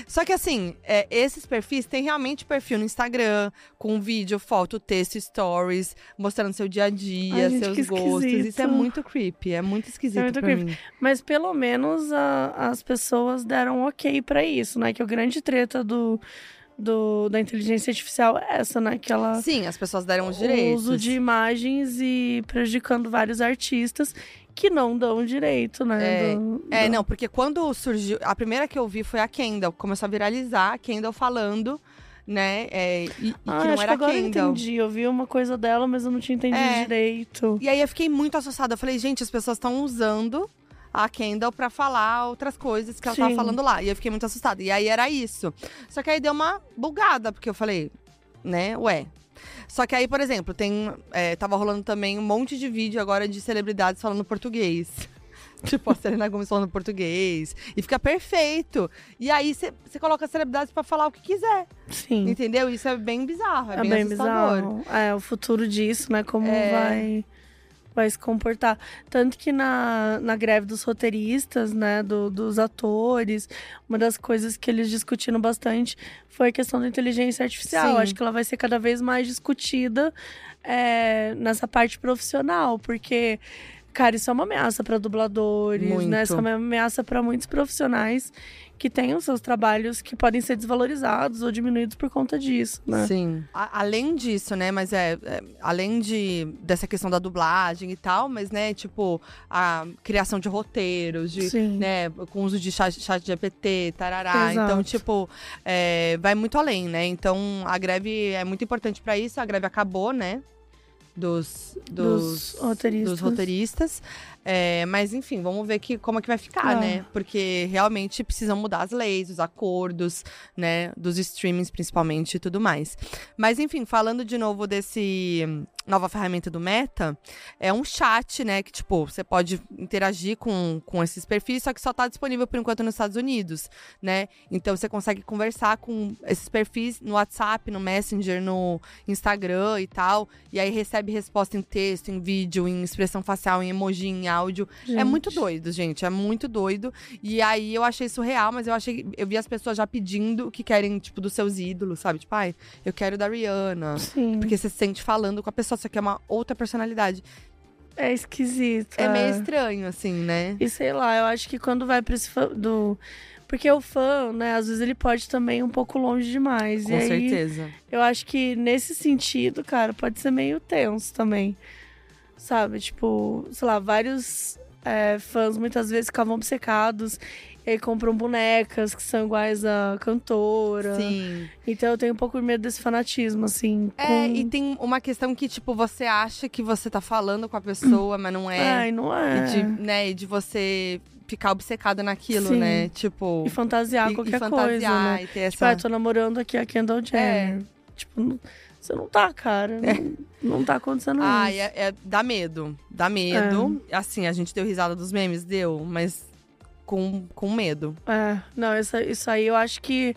Só que assim, é, esses perfis têm realmente perfil no Instagram, com vídeo, foto, texto, stories, mostrando seu dia a dia, Ai, gente, seus que gostos. Isso é esquisito. muito creepy, é muito esquisito É muito creepy. mim. Mas pelo menos a- as pessoas deram ok pra isso, né? Que o grande treta do, do, da inteligência artificial é essa, né? Que ela Sim, as pessoas deram os o direitos. uso de imagens e prejudicando vários artistas que não dão direito, né? É, do- É, do- não, porque quando surgiu. A primeira que eu vi foi a Kendall. Começou a viralizar, a Kendall falando né? É, e, e Ah, que não era que agora eu Kendall. entendi. Eu vi uma coisa dela, mas eu não tinha entendido É. direito. E aí eu fiquei muito assustada. Eu falei, gente, as pessoas estão usando a Kendall pra falar outras coisas que ela tava Sim. falando lá. E eu fiquei muito assustada. E aí era isso. Só que aí deu uma bugada, porque eu falei, né, ué. Só que aí, por exemplo, tem. é, tava rolando também um monte de vídeo agora de celebridades falando português. Tipo, a Selena Gomes falando português. E fica perfeito. E aí você coloca as celebridades pra falar o que quiser. Sim. Entendeu? Isso é bem bizarro. É, É bem, bem bizarro. É, o futuro disso, né? Como É. vai, vai se comportar. Tanto que na, na greve dos roteiristas, né? do- dos atores, uma das coisas que eles discutiram bastante foi a questão da inteligência artificial. Sim. Acho que ela vai ser cada vez mais discutida é, nessa parte profissional, porque. Cara, isso é uma ameaça para dubladores, Muito. né? Isso é uma ameaça para muitos profissionais que têm os seus trabalhos que podem ser desvalorizados ou diminuídos por conta disso, né? Sim. A- além disso, né, mas é, é, além de dessa questão da dublagem e tal, mas né, tipo a criação de roteiros, de Sim. né, com uso de chat, chat GPT, tarará. Exato. Então, tipo, é, vai muito além, né? Então, a greve é muito importante pra isso. A greve acabou, né? Dos, dos, Dos roteiristas. dos roteiristas. É, mas, enfim, vamos ver que, como é que vai ficar, Ah. né? Porque realmente precisam mudar as leis, os acordos, né? Dos streamings, principalmente, e tudo mais. Mas, enfim, falando de novo desse hum, nova ferramenta do Meta, é um chat, né? Que, tipo, você pode interagir com, com esses perfis, só que só tá disponível por enquanto nos Estados Unidos, né? Então você consegue conversar com esses perfis no WhatsApp, no Messenger, no Instagram e tal. E aí recebe resposta em texto, em vídeo, em expressão facial, em emoji, em áudio. É Gente. muito doido, gente. É muito doido. E aí eu achei surreal, mas eu achei. Eu vi as pessoas já pedindo o que querem, tipo, dos seus ídolos, sabe? Tipo, ai, eu quero da Rihanna. Sim. Porque você se sente falando com a pessoa, só que é uma outra personalidade. É esquisito. É meio estranho, assim, né? E sei lá, eu acho que quando vai pra esse fã do. Porque o fã, né, às vezes ele pode também ir um pouco longe demais. Com e aí, certeza. eu acho que nesse sentido, cara, pode ser meio tenso também. Sabe? Tipo, sei lá, vários é, fãs muitas vezes ficavam obcecados. E aí compram bonecas que são iguais à cantora. Sim. Então eu tenho um pouco de medo desse fanatismo, assim. É, com- e tem uma questão que, tipo, você acha que você tá falando com a pessoa, mas não é. Ai, não é. E de, né, e de você ficar obcecado naquilo, Sim. né? Tipo. E fantasiar e- e qualquer fantasiar, coisa, né? e ter Tipo, essa. ah, tô namorando aqui a Kendall Jenner. Tipo, não- você não tá, cara. Não, não tá acontecendo Ai, isso. é, é- dá medo. Dá medo. Assim, a gente deu risada dos memes, deu, mas com, com medo. É, não, isso, isso aí eu acho que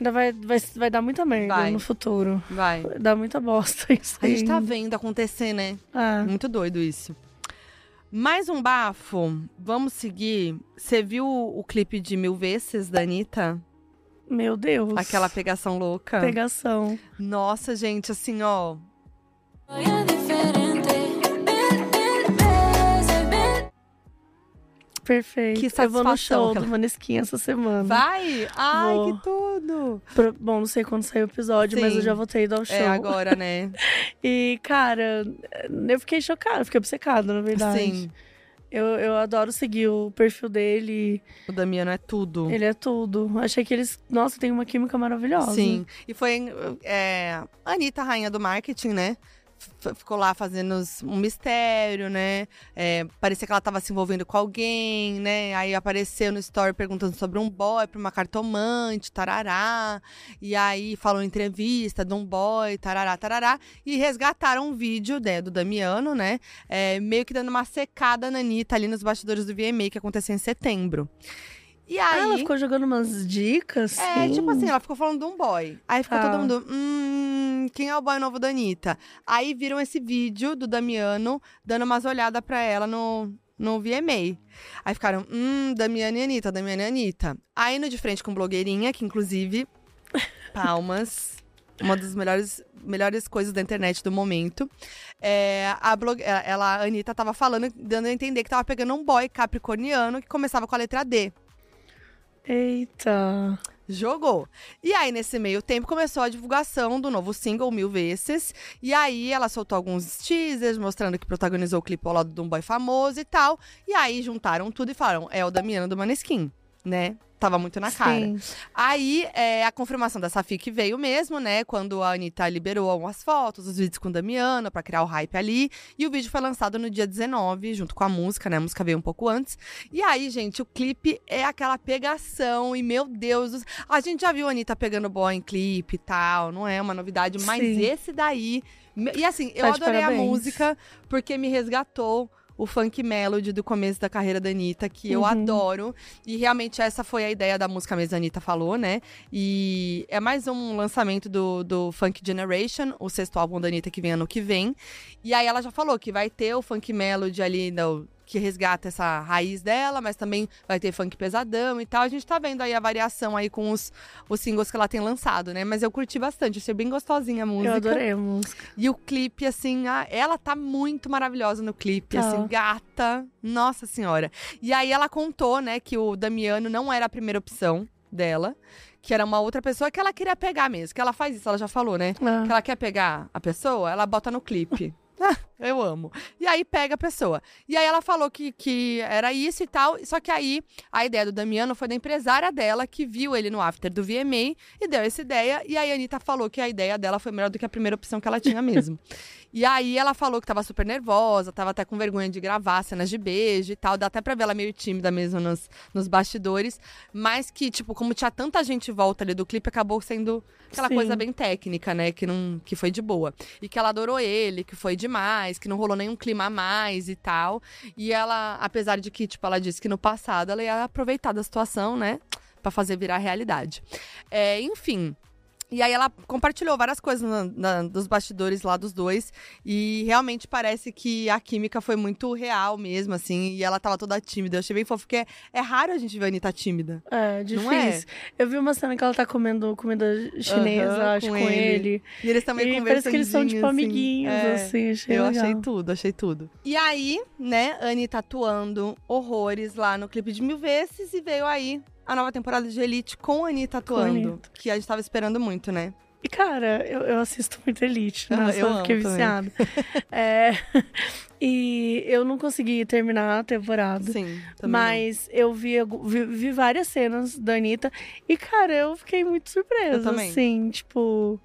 ainda vai, vai, vai dar muita merda Vai. no futuro. Vai. Vai dar muita bosta isso A aí. gente tá vendo acontecer, né? É. Muito doido isso. Mais um bafo. Vamos seguir. Você viu o clipe de Mil Vezes da Anitta? Meu Deus. Aquela pegação louca? pegação. Nossa, gente, assim, ó. Perfeito. Que eu vou no satisfação show aquela- do essa semana. Vai! Ai, Vou. que tudo! Pro- Bom, não sei quando sair o episódio, mas Sim. eu já vou ter ido ao show. É agora, né? E, cara, eu fiquei chocada, fiquei obcecada, na verdade. Sim. Eu, eu adoro seguir o perfil dele. O Damiano é tudo. Ele é tudo. Achei que eles, nossa, tem uma química maravilhosa. Sim. E foi é, a Anitta, rainha do marketing, né? Ficou lá fazendo um mistério, né? É, parecia que ela tava se envolvendo com alguém, né? Aí apareceu no story perguntando sobre um boy pra uma cartomante, tarará. E aí falou em entrevista de um boy, tarará, tarará. E resgataram um vídeo né, do Damiano, né? É, meio que dando uma secada na Anitta ali nos bastidores do VMA, que aconteceu em setembro. E Ah, aí. ela ficou jogando umas dicas? É, sim. tipo assim, ela ficou falando de um boy. Aí ficou Tá. todo mundo, hum, quem é o boy novo da Anitta? Aí viram esse vídeo do Damiano dando umas olhadas pra ela no, no VMA. Aí ficaram, hum, Damiano e Anitta, Damiano e Anitta. Aí no de frente com blogueirinha, que inclusive, palmas. Uma das melhores, melhores coisas da internet do momento. É, a, blog, ela, a Anitta tava falando, dando a entender que tava pegando um boy capricorniano que começava com a letra D. Eita. Jogou. E aí, nesse meio tempo, começou a divulgação do novo single Mil Vezes. E aí, ela soltou alguns teasers mostrando que protagonizou o clipe ao lado de um boy famoso e tal. E aí, juntaram tudo e falaram: é o Damiano do Maneskin, né? Tava muito na cara. Sim. Aí, é, a confirmação dessa FIC veio mesmo, né? Quando a Anitta liberou algumas fotos, os vídeos com o Damiano, pra criar o hype ali. E o vídeo foi lançado no dia 19, junto com a música, né? A música veio um pouco antes. E aí, gente, o clipe é aquela pegação. E, meu Deus, a gente já viu a Anitta pegando boy em clipe e tal. Não é uma novidade, mas Sim. esse daí. E assim, eu Tá adorei a parabéns. música porque me resgatou. O funk melody do começo da carreira da Anitta, que eu Uhum. adoro. E realmente essa foi a ideia da música mesmo, a Anitta falou, né? E é mais um lançamento do, do Funk Generation, o sexto álbum da Anitta que vem ano que vem. E aí ela já falou que vai ter o funk melody ali, no- que resgata essa raiz dela, mas também vai ter funk pesadão e tal. A gente tá vendo aí a variação aí com os, os singles que ela tem lançado, né? Mas eu curti bastante, achei bem gostosinha a música. Eu adorei a música. E o clipe, assim, ah, ela tá muito maravilhosa no clipe, Tá. assim, gata. Nossa senhora. E aí ela contou, né, que o Damiano não era a primeira opção dela, que era uma outra pessoa que ela queria pegar mesmo. Que ela faz isso, ela já falou, né? Ah. Que ela quer pegar a pessoa, ela bota no clipe. Ah, Eu amo. E aí pega a pessoa. E aí ela falou que, que era isso e tal. Só que aí a ideia do Damiano foi da empresária dela, que viu ele no after do VMA e deu essa ideia. E aí a Anitta falou que a ideia dela foi melhor do que a primeira opção que ela tinha mesmo. e aí ela falou que tava super nervosa, tava até com vergonha de gravar cenas de beijo e tal. Dá até pra ver ela meio tímida mesmo nos, nos bastidores. Mas que, tipo, como tinha tanta gente em volta ali do clipe, acabou sendo aquela Sim. coisa bem técnica, né? Que, não, que foi de boa. E que ela adorou ele, que foi demais, que não rolou nenhum clima a mais e tal. E ela, apesar de que, tipo, ela disse que no passado ela ia aproveitar da situação, né? Pra fazer virar realidade. É, enfim. E aí ela compartilhou várias coisas na- na- dos bastidores lá dos dois. E realmente parece que a química foi muito real mesmo, assim. E ela tava toda tímida. Eu achei bem fofo, porque é, é raro a gente ver a Anitta tímida. É, é? difícil. Eu vi uma cena que ela tá comendo comida chinesa, Aham, acho, com com, ele. ele. E eles também E parece que eles são, tipo, assim. amiguinhos, É. assim. Achei Eu legal. achei tudo, achei tudo. E aí, né, Anitta atuando horrores lá no clipe de Mil Vezes e veio aí a nova temporada de Elite com a Anitta atuando. Anitta. Que a gente tava esperando muito, né? E, cara, eu, eu assisto muito Elite, Aham, nossa, eu eu, fiquei viciada. É, e eu não consegui terminar a temporada. Sim, também. Mas eu vi, vi, vi várias cenas da Anitta. E, cara, eu fiquei muito surpresa. Eu também. Assim, tipo.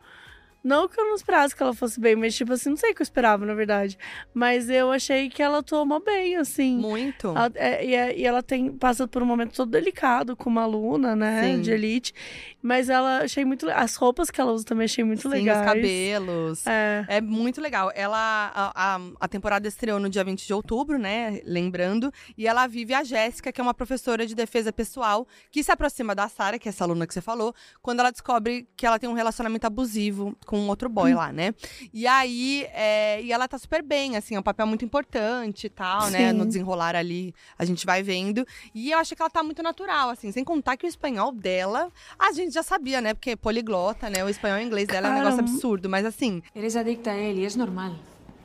Não que eu não esperasse que ela fosse bem, mas, tipo assim, não sei o que eu esperava, na verdade. Mas eu achei que ela atuou bem, assim. Muito. Ela- é, e, é- e ela tem passa por um momento todo delicado com uma aluna, né, Sim. de elite. Mas ela achei muito as roupas que ela usa também achei muito legais. os cabelos. É, É muito legal. Ela a, a, a temporada estreou no dia 20 de outubro, né? Lembrando. E ela vive a Jéssica, que é uma professora de defesa pessoal, que se aproxima da Sara, que é essa aluna que você falou, quando ela descobre que ela tem um relacionamento abusivo com um outro boy lá, né? E aí, é, e ela tá super bem, assim, é um papel muito importante e tal, né? Sim. No desenrolar ali, a gente vai vendo. E eu achei que ela tá muito natural, assim, sem contar que o espanhol dela, a gente já sabia, né? Porque é poliglota, né? O espanhol e o inglês dela é um negócio absurdo, mas assim, Eres adicta a y es normal.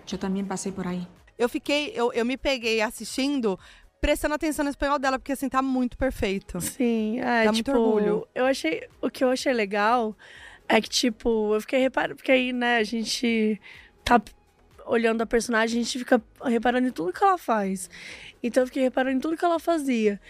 Yo también pasé por ahí. eu fiquei, eu, eu me peguei assistindo, prestando atenção no espanhol dela, porque assim, tá muito perfeito. sim, é, Dá muito tipo, orgulho. eu achei, o que eu achei legal é que, tipo, eu fiquei reparando, porque aí, né, a gente tá olhando a personagem, a gente fica reparando em tudo que ela faz. Então eu fiquei reparando em tudo que ela fazia.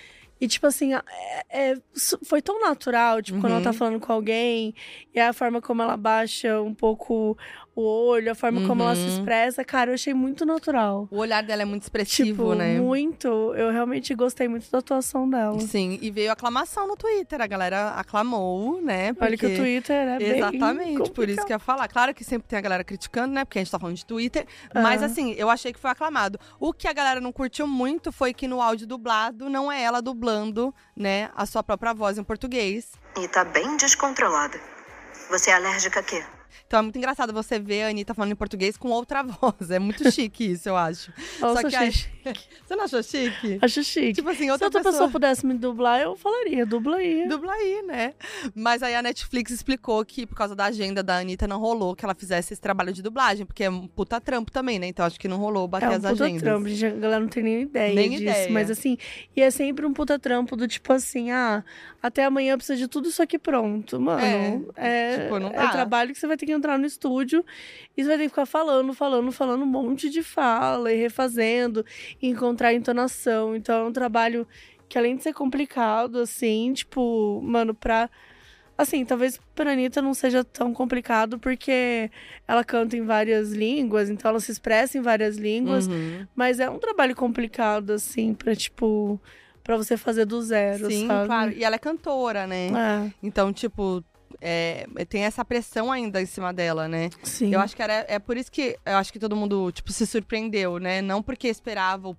E, tipo assim, é- é- foi tão natural, tipo, quando ela tá Uhum. falando com alguém, e a forma como ela baixa um pouco o olho, a forma como ela se Uhum. expressa, cara, eu achei muito natural. O olhar dela é muito expressivo, tipo, né? muito. Eu realmente gostei muito da atuação dela. Sim, e veio aclamação no Twitter, a galera aclamou, né? Olha que o porque- Twitter é bem Exatamente, por isso que eu ia falar. Claro que sempre tem a galera criticando, né? Porque a gente tá falando de Twitter. Mas Ah. assim, eu achei que foi aclamado. O que a galera não curtiu muito foi que no áudio dublado não é ela dublando, né, a sua própria voz em português. E tá bem descontrolada. Você é alérgica a quê? Então é muito engraçado você ver a Anitta falando em português com outra voz. É muito chique isso, eu acho. Nossa, Só que achei chique. Você não achou chique? Acho chique. Tipo assim, Se outra, outra pessoa... pudesse me dublar, eu falaria, dubla aí. Dubla aí, né? Mas aí a Netflix explicou que por causa da agenda da Anitta não rolou que ela fizesse esse trabalho de dublagem, porque é um puta trampo também, né? Então acho que não rolou bater É um as puta agendas. trampo, gente. A galera não tem nem ideia Nem disso. ideia. Mas assim, e é sempre um puta trampo do tipo assim, ah, até amanhã precisa de tudo isso aqui pronto. Mano, é, tipo, não é trabalho que você vai ter que entrar no estúdio e você vai ter que ficar falando, falando, falando um monte de fala e refazendo, e encontrar entonação. Então é um trabalho que além de ser complicado, assim, tipo, mano, pra. Assim, talvez pra Anitta não seja tão complicado porque ela canta em várias línguas, então ela se expressa em várias línguas, Uhum. mas é um trabalho complicado, assim, pra, tipo, pra você fazer do zero, Sim, sabe? claro. E ela é cantora, né? É, Então, tipo, é, tem essa pressão ainda em cima dela, né? sim. Eu acho que era, é por isso que eu acho que todo mundo, tipo, se surpreendeu, né? Não porque esperava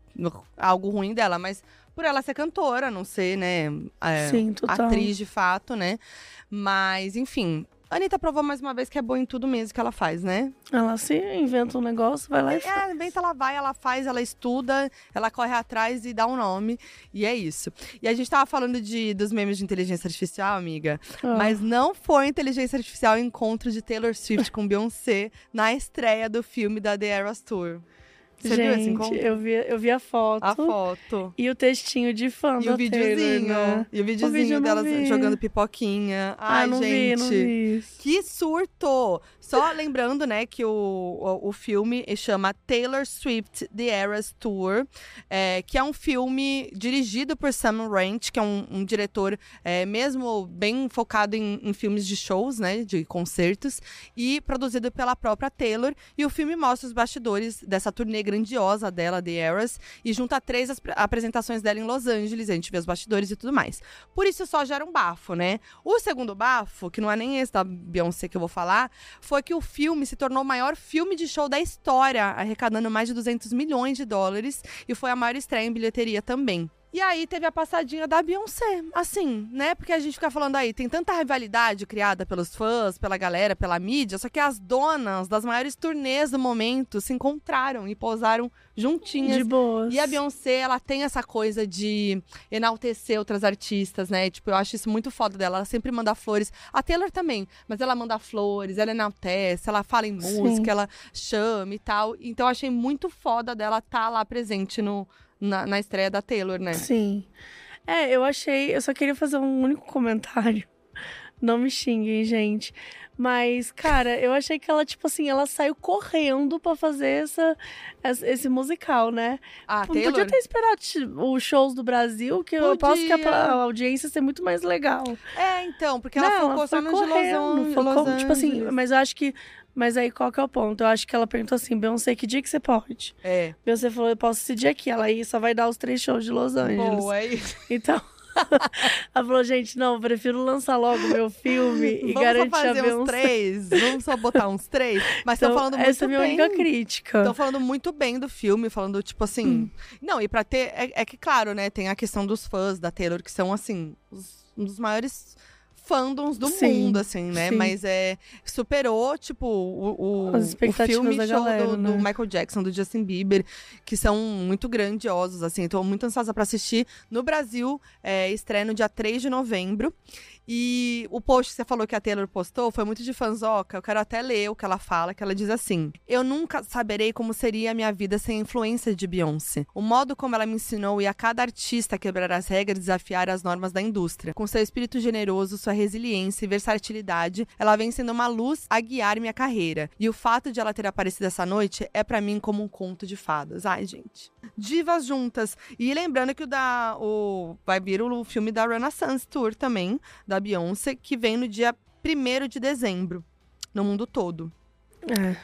algo ruim dela, mas por ela ser cantora, não ser, né? é, Sim, total. atriz de fato, né? Mas, enfim. A Anitta provou mais uma vez que é boa em tudo mesmo que ela faz, né? Ela se inventa um negócio, vai lá e faz. É, inventa, ela vai, ela faz, ela estuda, ela corre atrás e dá um nome. E é isso. E a gente tava falando de, dos memes de inteligência artificial, amiga. Ah. Mas não foi inteligência artificial o encontro de Taylor Swift com Beyoncé na estreia do filme da The Eras Tour. Você Gente, viu esse encontro? eu vi, eu vi a foto. A foto. E o textinho de fã E o videozinho. Taylor, né? E o vídeo videozinho eu não delas vi. jogando pipoquinha. Ah, Ai, não vi, gente. não vi. Que surto! Só lembrando, né, que o, o, o filme chama Taylor Swift The Eras Tour, é, que é um filme dirigido por Sam Ranch, que é um, um diretor é, mesmo bem focado em, em filmes de shows, né, de concertos, e produzido pela própria Taylor. E o filme mostra os bastidores dessa turnê grandiosa dela, The Eras, e junta três apresentações dela em Los Angeles, a gente vê os bastidores e tudo mais. Por isso só gera um bafo, né? O segundo bafo, que não é nem esse da Beyoncé que eu vou falar, foi que o filme se tornou o maior filme de show da história, arrecadando mais de 200 milhões de dólares e foi a maior estreia em bilheteria também. E aí teve a passadinha da Beyoncé, assim, né? Porque a gente fica falando aí, tem tanta rivalidade criada pelos fãs, pela galera, pela mídia, só que as donas das maiores turnês do momento se encontraram e pousaram juntinhas De boas. e a Beyoncé, ela tem essa coisa de enaltecer outras artistas, né? Tipo, eu acho isso muito foda dela. Ela sempre manda flores. A Taylor também, mas ela manda flores, ela enaltece, ela fala em Sim. música, ela chama e tal. Então eu achei muito foda dela estar lá presente no, na, na estreia da Taylor, né? Sim. É, eu achei. Eu só queria fazer um único comentário. Não me xinguem, gente. Mas, cara, eu achei que ela, tipo assim, ela saiu correndo pra fazer essa, esse musical, né? A Não Taylor. podia ter esperado os shows do Brasil, que eu posso que a, Podia. audiência ia ser muito mais legal. É, então, porque ela Não, focou só foi no de Los, correndo, An- focou, Los Tipo assim, Angeles. mas eu acho que. Mas aí qual que é o ponto? Eu acho que ela perguntou assim: Beyoncé, que dia que você pode? É. Beyoncé falou: eu posso esse dia aqui. Ela aí só vai dar os três shows de Los Angeles. Boa, é isso. Então. ela falou, gente, não, eu prefiro lançar logo meu filme e Vamos garantir só a fazer uns três? Vamos só botar uns três? Mas estão Então, falando muito essa é a minha bem. única crítica. Estão falando muito bem do filme, falando, tipo assim. Hum. Não, e pra ter. É, é que, claro, né? Tem a questão dos fãs da Taylor, que são, assim, os- um dos maiores fandoms do Sim, mundo, assim, né? sim. Mas é. Superou, tipo, o, o, o filme show galera, do, do né? Michael Jackson, do Justin Bieber, que são muito grandiosos, assim. Tô muito ansiosa pra assistir. No Brasil, é, estreia no dia 3 de novembro. E o post que você falou que a Taylor postou foi muito de fanzoca. Eu quero até ler o que ela fala, que ela diz assim: Eu nunca saberei como seria a minha vida sem a influência de Beyoncé. O modo como ela me ensinou e a cada artista quebrar as regras desafiar as normas da indústria. Com seu espírito generoso, sua resiliência e versatilidade, ela vem sendo uma luz a guiar minha carreira. E o fato de ela ter aparecido essa noite é pra mim como um conto de fadas. Ai, gente. Divas juntas. E lembrando que o da. O, vai vir o filme da Renaissance Tour também, da Beyoncé, que vem no dia 1 de dezembro, no mundo todo. É,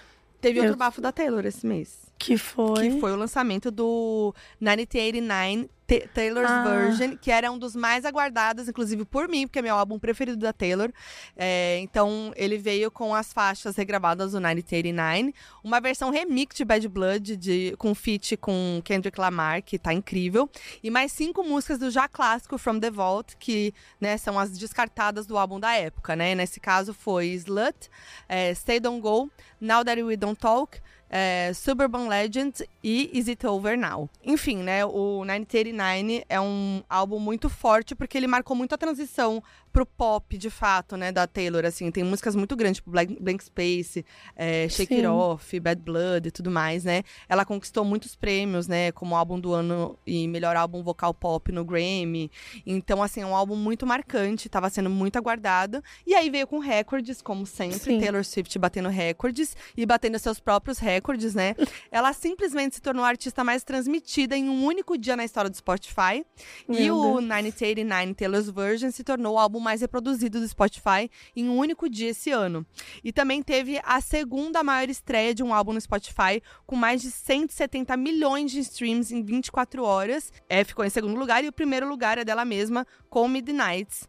Teve outro Eu- bafo da Taylor esse mês. que foi. Que foi o lançamento do 1989 Ta- Taylor's Ah. Version, que era um dos mais aguardados, inclusive por mim, porque é meu álbum preferido da Taylor. É, então, ele veio com as faixas regravadas do 1989, uma versão remix de Bad Blood, de, com feat com Kendrick Lamar, que tá incrível, e mais cinco músicas do já clássico From the Vault, que né, são as descartadas do álbum da época, né? Nesse caso foi Slut, é, Stay Don't Go, Now That We Don't Talk, é, Suburban Legend e Is It Over Now. Enfim, né, o 1989 é um álbum muito forte porque ele marcou muito a transição pro pop, de fato, né, da Taylor, assim. Tem músicas muito grandes, tipo Blank, Blank Space, é, Shake It Sim. Off, Bad Blood e tudo mais, né? Ela conquistou muitos prêmios, né, como álbum do ano e melhor álbum vocal pop no Grammy. Então, assim, é um álbum muito marcante, tava sendo muito aguardado. E aí veio com recordes, como sempre, Sim. Taylor Swift batendo recordes e batendo seus próprios recordes, né? Ela simplesmente se tornou a artista mais transmitida em um único dia na história do Spotify. e Meu o Deus. 1989 Taylor's Version se tornou o álbum mais reproduzido do Spotify em um único dia esse ano. E também teve a segunda maior estreia de um álbum no Spotify, com mais de 170 milhões de streams em 24 horas. É, ficou em segundo lugar, e o primeiro lugar é dela mesma, com Midnights.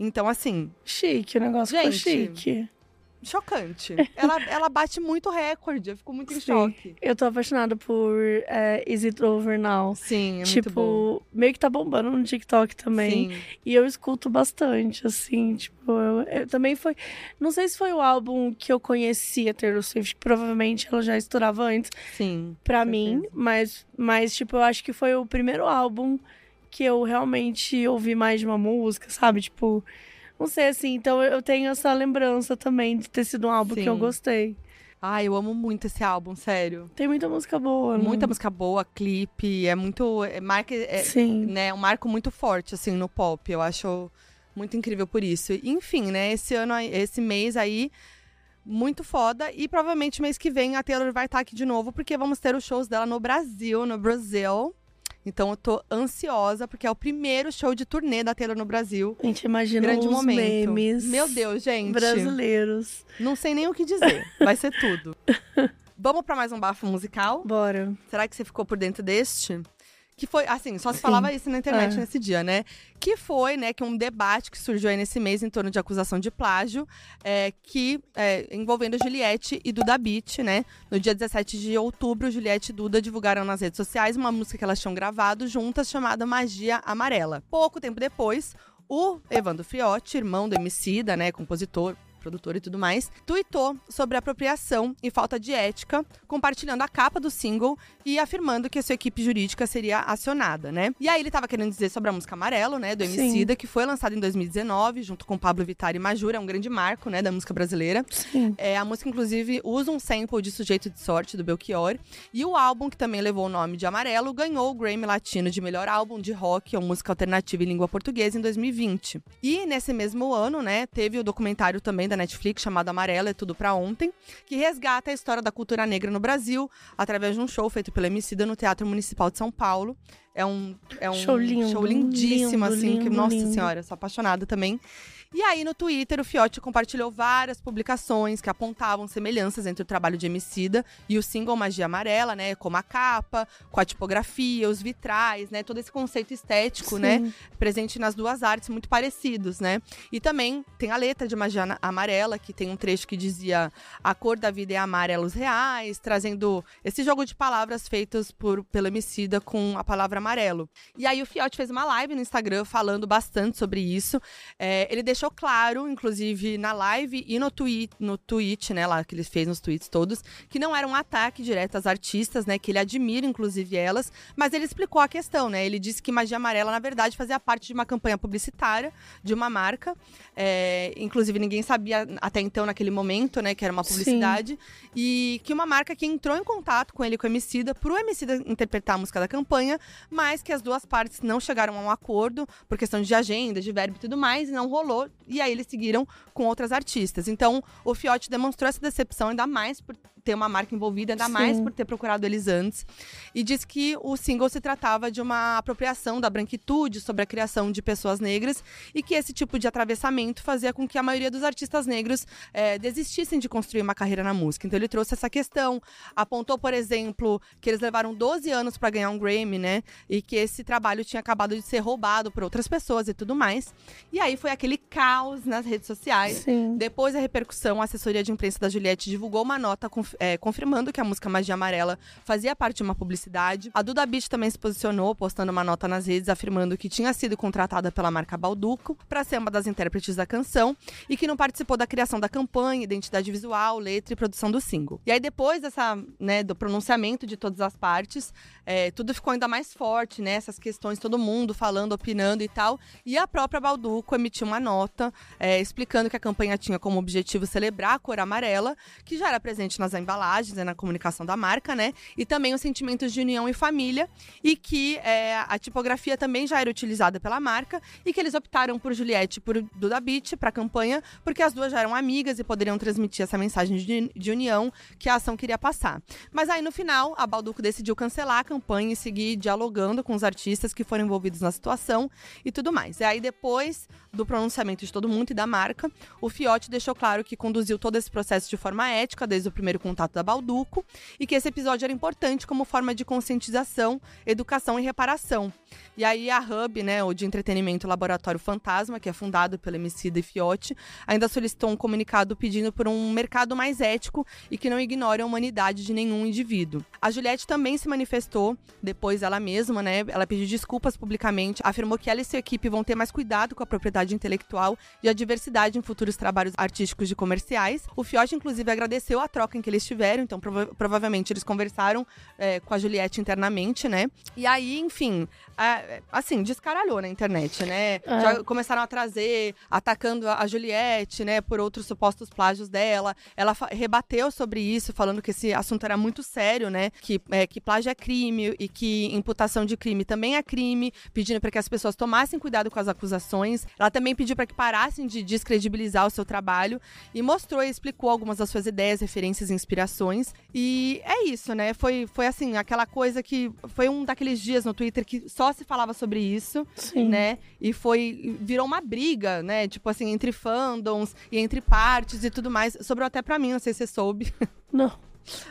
Então, assim, Chique, o negócio Gente, chique. Chocante. ela, ela bate muito recorde, eu fico muito em Sim. choque. Eu tô apaixonada por é, Is It Over Now. Sim, é tipo, muito bom. meio que tá bombando no TikTok também. Sim. E eu escuto bastante, assim, tipo, eu, eu também foi. Não sei se foi o álbum que eu conhecia Taylor Swift, provavelmente ela já estourava antes Sim. pra mim, certeza. mas, mas, tipo, eu acho que foi o primeiro álbum que eu realmente ouvi mais de uma música, sabe? Tipo, não sei, assim, então eu tenho essa lembrança também de ter sido um álbum que eu Sim. gostei. Ai, eu amo muito esse álbum, sério. Tem muita música boa, né? Muita música boa, clipe, é muito. É, marca, é, Sim. né, um marco muito forte, assim, no pop. Eu acho muito incrível por isso. Enfim, né, esse ano, esse mês aí, muito foda. E provavelmente mês que vem a Taylor vai estar aqui de novo, porque vamos ter os shows dela no Brasil, no Brasil. Então eu tô ansiosa, porque é o primeiro show de turnê da Taylor no Brasil. A gente imagina Grande os momento. memes Meu Deus, gente. brasileiros. Não sei nem o que dizer. Vai ser tudo. Vamos pra mais um bafo musical? Bora. Será que você ficou por dentro deste? Que foi, assim, só se Sim. falava isso na internet É. nesse dia, né? Que foi, né, que um debate que surgiu aí nesse mês em torno de acusação de plágio, é, que é, envolvendo Juliette e Duda Beat, né? No dia 17 de outubro, Juliette e Duda divulgaram nas redes sociais uma música que elas tinham gravado juntas chamada Magia Amarela. Pouco tempo depois, o Evandro Friotti, irmão do Emicida, né, compositor, produtor e tudo mais, tuitou sobre apropriação e falta de ética, compartilhando a capa do single e afirmando que a sua equipe jurídica seria acionada, né? E aí ele tava querendo dizer sobre a música Amarelo, né, do Sim. Emicida, que foi lançada em 2019, junto com Pablo Vittar e Majura, é um grande marco, né, da música brasileira. Sim. É, a música, inclusive, usa um sample de Sujeito de Sorte, do Belchior. E o álbum, que também levou o nome de Amarelo, ganhou o Grammy Latino de melhor álbum de rock ou música alternativa em língua portuguesa em 2020. E nesse mesmo ano, né, teve o documentário também da Netflix chamado Amarelo é Tudo Pra Ontem, que resgata a história da cultura negra no Brasil através de um show feito pela Emicida no Teatro Municipal de São Paulo. É um, é um Show lindo, show lindíssimo, lindo, assim, que, lindo, nossa lindo. senhora, sou apaixonada também. E aí, no Twitter, o Fiote compartilhou várias publicações que apontavam semelhanças entre o trabalho de Emicida e o single Magia Amarela, né? Como a capa, com a tipografia, os vitrais, né? Todo esse conceito estético, né? Sim. Presente nas duas artes, muito parecidos, né? E também tem a letra de Magia Amarela, que tem um trecho que dizia a cor da vida é amarelos reais, trazendo esse jogo de palavras feitos por, pelo Emicida com a palavra amarelo. E aí o Fiote fez uma live no Instagram falando bastante sobre isso. É, ele deixou claro, inclusive na live e no tweet, no tweet, né, lá que ele fez nos tweets todos, que não era um ataque direto às artistas, né, que ele admira inclusive elas, mas ele explicou a questão, né? Ele disse que Magia Amarela na verdade fazia parte de uma campanha publicitária de uma marca, é, inclusive ninguém sabia até então naquele momento, né, que era uma Sim. publicidade e que uma marca que entrou em contato com ele com o Emicida, pro Emicida interpretar a música da campanha, mas que as duas partes não chegaram a um acordo por questão de agenda, de verbo e tudo mais, e não rolou. E aí eles seguiram com outras artistas. Então, o Fiote demonstrou essa decepção, ainda mais por ter uma marca envolvida, ainda Sim. mais por ter procurado eles antes. E disse que o single se tratava de uma apropriação da branquitude sobre a criação de pessoas negras e que esse tipo de atravessamento fazia com que a maioria dos artistas negros eh, desistissem de construir uma carreira na música. Então ele trouxe essa questão, apontou, por exemplo, que eles levaram 12 anos para ganhar um Grammy, né? E que esse trabalho tinha acabado de ser roubado por outras pessoas e tudo mais. E aí foi aquele caos nas redes sociais. Sim. Depois da repercussão, a assessoria de imprensa da Juliette divulgou uma nota confi- é, confirmando que a música Magia Amarela fazia parte de uma publicidade. A Duda Beat também se posicionou, postando uma nota nas redes afirmando que tinha sido contratada pela marca Balduco para ser uma das intérpretes da canção e que não participou da criação da campanha, identidade visual, letra e produção do single. E aí depois dessa, né, do pronunciamento de todas as partes, é, tudo ficou ainda mais forte, né? Essas questões, todo mundo falando, opinando e tal. E a própria Balduco emitiu uma nota é, explicando que a campanha tinha como objetivo celebrar a cor amarela, que já era presente nas embalagens, né, na comunicação da marca, né? E também os sentimentos de união e família, e que é, a tipografia também já era utilizada pela marca, e que eles optaram por Juliette e por Duda Beat para a campanha, porque as duas já eram amigas e poderiam transmitir essa mensagem de, de união que a ação queria passar. Mas aí no final, a Balduco decidiu cancelar a campanha e seguir dialogando com os artistas que foram envolvidos na situação e tudo mais. E aí depois do pronunciamento de todo mundo e da marca, o Fiote deixou claro que conduziu todo esse processo de forma ética desde o primeiro contato da Balduco e que esse episódio era importante como forma de conscientização, educação e reparação. E aí a Hub, né, o de entretenimento Laboratório Fantasma, que é fundado pelo Emicida e Fiote, ainda solicitou um comunicado pedindo por um mercado mais ético e que não ignore a humanidade de nenhum indivíduo. A Juliette também se manifestou, depois ela mesma, né, ela pediu desculpas publicamente, afirmou que ela e sua equipe vão ter mais cuidado com a propriedade intelectual e a diversidade em futuros trabalhos artísticos de comerciais. O Fiote, inclusive, agradeceu a troca em que eles tiveram, então prova provavelmente eles conversaram é, com a Juliette internamente, né? E aí, enfim, é, assim, descaralhou na internet, né? É. Já começaram a trazer, atacando a Juliette, né, por outros supostos plágios dela. Ela rebateu sobre isso, falando que esse assunto era muito sério, né? Que, é, que plágio é crime e que imputação de crime também é crime, pedindo para que as pessoas tomassem cuidado com as acusações. Ela também pediu para que parassem de descredibilizar o seu trabalho e mostrou e explicou algumas das suas ideias, referências e inspirações. E é isso, né? Foi, foi assim, aquela coisa que foi um daqueles dias no Twitter que só se falava sobre isso, Sim. né? E foi virou uma briga, né? Tipo assim, entre fandoms e entre partes e tudo mais. Sobrou até para mim, não sei se você soube. Não.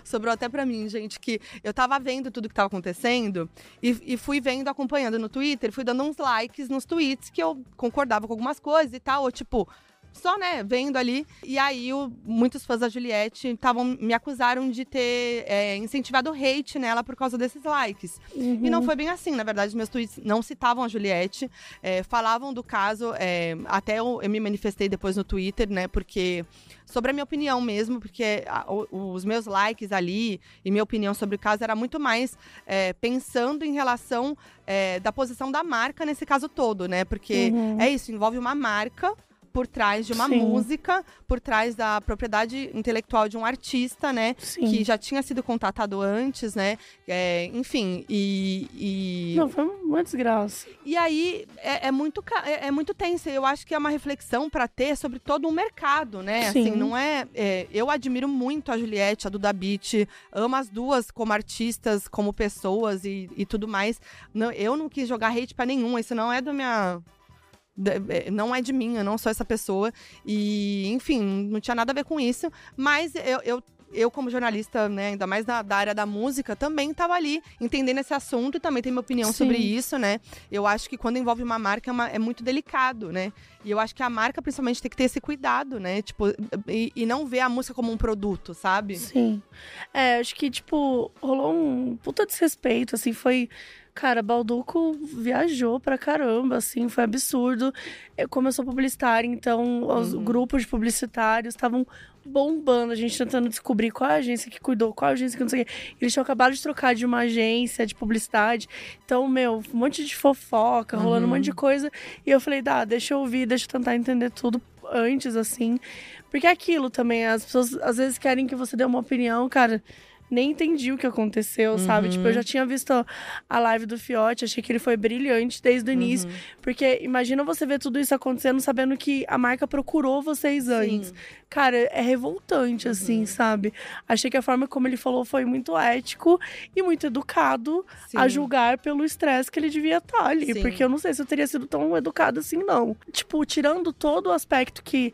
Sobrou até para mim, gente, que eu tava vendo tudo que tava acontecendo e, e, fui vendo, acompanhando no Twitter, fui dando uns likes nos tweets que eu concordava com algumas coisas e tal, ou tipo, só, né, vendo ali. E aí, o, muitos fãs da Juliette estavam me acusaram de ter é, incentivado hate nela por causa desses likes. Uhum. E não uhum. foi bem assim. Na verdade, meus tweets não citavam a Juliette, é, falavam do caso. É, até eu, eu, me manifestei depois no Twitter, né, porque. Sobre a minha opinião mesmo, porque a, os meus likes ali e minha opinião sobre o caso era muito mais é, pensando em relação é, da posição da marca nesse caso todo, né? Porque uhum. é isso, envolve uma marca por trás de uma Sim. música, por trás da propriedade intelectual de um artista, né? Sim. Que já tinha sido contatado antes, né? É, enfim, e, e, Não, foi uma desgraça. E aí é, é muito, é, é, muito tenso. Eu acho que é uma reflexão para ter sobre todo o mercado, né? Sim. Assim, não é, é, Eu admiro muito a Juliette, a Duda Beat, amo as duas como artistas, como pessoas e, e tudo mais. Não, eu não quis jogar hate para nenhum, isso não é do minha não é de mim, eu não sou essa pessoa. E, enfim, não tinha nada a ver com isso. Mas eu, eu eu, como jornalista, né, ainda mais da, da área da música, também estava ali entendendo esse assunto e também tenho minha opinião Sim. sobre isso, né? Eu acho que quando envolve uma marca é, uma, é, muito delicado, né? E eu acho que a marca, principalmente, tem que ter esse cuidado, né? Tipo, e, e não ver a música como um produto, sabe? Sim. É, acho que, tipo, rolou um puta desrespeito, assim, foi Cara, Balduco viajou pra caramba, assim, foi absurdo. Eu, como eu sou publicitária, então os uhum. grupos de publicitários estavam bombando, a gente tentando descobrir qual a agência que cuidou, qual a agência que não sei o quê. Eles tinham acabado de trocar de uma agência de publicidade. Então, meu, um monte de fofoca, rolando uhum. um monte de uhum. coisa. E eu falei, dá, deixa eu ouvir, deixa eu tentar entender tudo antes, assim. Porque é aquilo também, as pessoas às vezes querem que você dê uma opinião, cara nem entendi o que aconteceu, uhum. sabe? Tipo, eu uhum. já tinha visto a live do Fiote, achei que ele foi brilhante desde o início. Uhum. Porque imagina você ver tudo isso acontecendo sabendo que a marca procurou vocês antes. Sim. Cara, é revoltante, assim, uhum. sabe? Achei que a forma como ele falou foi muito ético e muito educado Sim. a julgar pelo estresse que ele devia estar tá ali. Sim. Porque eu não sei se eu teria sido tão educado assim, não. Tipo, tirando todo o aspecto que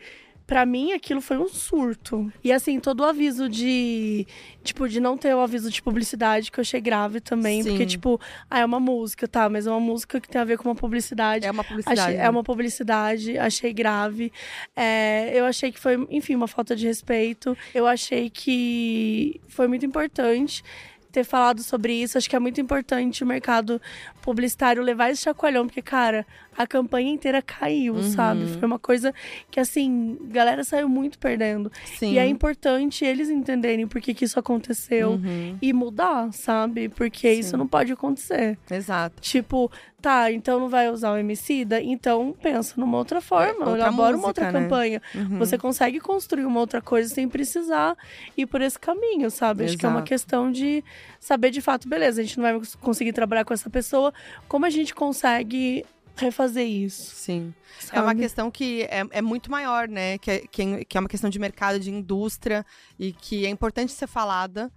Pra mim, aquilo foi um surto. E assim, todo o aviso de. Tipo, de não ter o aviso de publicidade, que eu achei grave também. Sim. Porque, tipo, ah, é uma música, tá? Mas é uma música que tem a ver com uma publicidade. É uma publicidade. Achei- né? é uma publicidade, achei grave. É, eu achei que foi, enfim, uma falta de respeito. Eu achei que foi muito importante ter falado sobre isso. Acho que é muito importante o mercado publicitário levar esse chacoalhão, porque, cara, a campanha inteira caiu, Uhum. sabe? Foi uma coisa que, assim, galera saiu muito perdendo. Sim. E é importante eles entenderem por que, que isso aconteceu Uhum. e mudar, sabe? Porque isso Sim. não pode acontecer. Exato. Tipo, tá, então não vai usar o Emicida? Então pensa numa outra forma, outra elabora uma música, outra né? campanha. Uhum. Você consegue construir uma outra coisa sem precisar ir por esse caminho, sabe? Acho que é uma Exato. questão de saber de fato, beleza, a gente não vai conseguir trabalhar com essa pessoa, como a gente consegue refazer isso? Sim. Sabe? É uma questão que é, é muito maior, né? Que é, que é- que é uma questão de mercado, de indústria e que é importante ser falada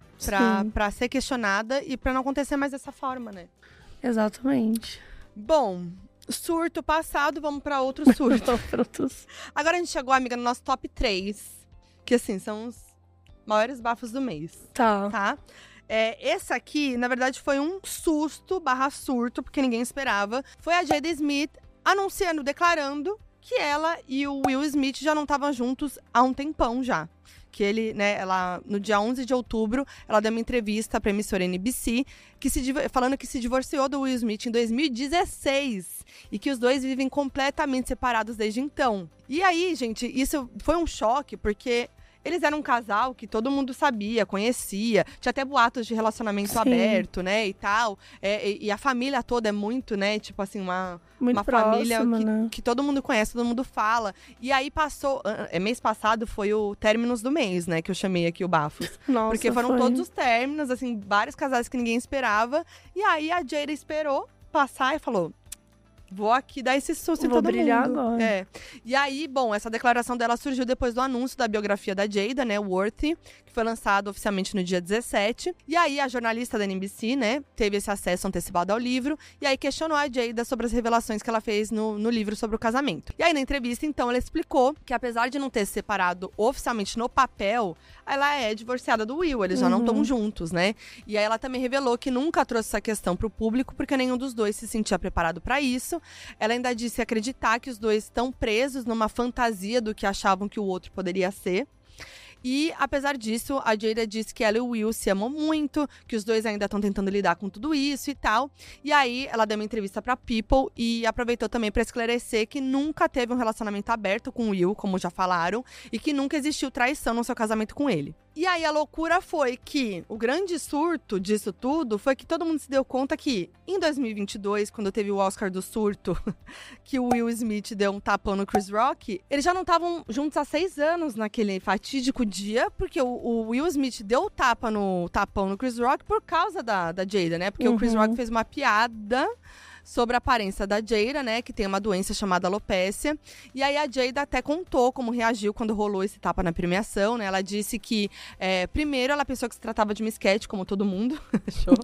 pra ser questionada e pra não acontecer mais dessa forma, né? Exatamente. Bom, surto passado, vamos pra outro surto. Agora a gente chegou, amiga, no nosso top 3, que assim, são os maiores bafos do mês, Tá. tá? É, esse aqui, na verdade, foi um susto barra surto, porque ninguém esperava. Foi a Jada Smith anunciando, declarando que ela e o Will Smith já não estavam juntos há um tempão já. Que ele, né, ela, no dia 11 de outubro, ela deu uma entrevista pra emissora NBC, que se, falando que se divorciou do Will Smith em 2016 e que os dois vivem completamente separados desde então. E aí, gente, isso foi um choque, porque eles eram um casal que todo mundo sabia, conhecia, tinha até boatos de relacionamento Sim. aberto, né, e tal. É, e, e a família toda é muito, né, tipo assim, uma, Muito uma próxima, família que, né? que todo mundo conhece, todo mundo fala. E aí passou, é, mês passado foi o términos do mês, né, que eu chamei aqui o Bafos. Nossa, Porque foram foi. todos os términos, assim, vários casais que ninguém esperava. E aí a Jada esperou passar e falou: Vou aqui dar esse susto em todo brilhar mundo. agora. É. E aí, bom, essa declaração dela surgiu depois do anúncio da biografia da Jada, né, Worthy, que foi lançado oficialmente no dia 17. E aí a jornalista da NBC, né, teve esse acesso antecipado ao livro e aí questionou a Jada sobre as revelações que ela fez no, no livro sobre o casamento. E aí na entrevista, então, ela explicou que apesar de não ter se separado oficialmente no papel, ela é divorciada do Will, eles já não Uhum. estão juntos, né? E aí ela também revelou que nunca trouxe essa questão pro público porque nenhum dos dois se sentia preparado para isso. Ela ainda disse acreditar que os dois estão presos numa fantasia do que achavam que o outro poderia ser. E, apesar disso, a Jada disse que ela e o Will se amam muito, que os dois ainda estão tentando lidar com tudo isso e tal. E aí, ela deu uma entrevista pra People e aproveitou também pra esclarecer que nunca teve um relacionamento aberto com o Will, como já falaram, e que nunca existiu traição no seu casamento com ele. E aí, a loucura foi que o grande surto disso tudo foi que todo mundo se deu conta que, em 2022, quando teve o Oscar do surto, que o Will Smith deu um tapão no Chris Rock, eles já não estavam juntos há seis anos naquele fatídico dia, porque o, o Will Smith deu o tapa no tapão no Chris Rock por causa da, da Jada, né? Porque o Chris Uhum. Rock fez uma piada sobre a aparência da Jada, né? Que tem uma doença chamada alopécia. E aí a Jada até contou como reagiu quando rolou esse tapa na premiação, né? Ela disse que, é, primeiro, ela pensou que se tratava de uma sketch, como todo mundo. Show.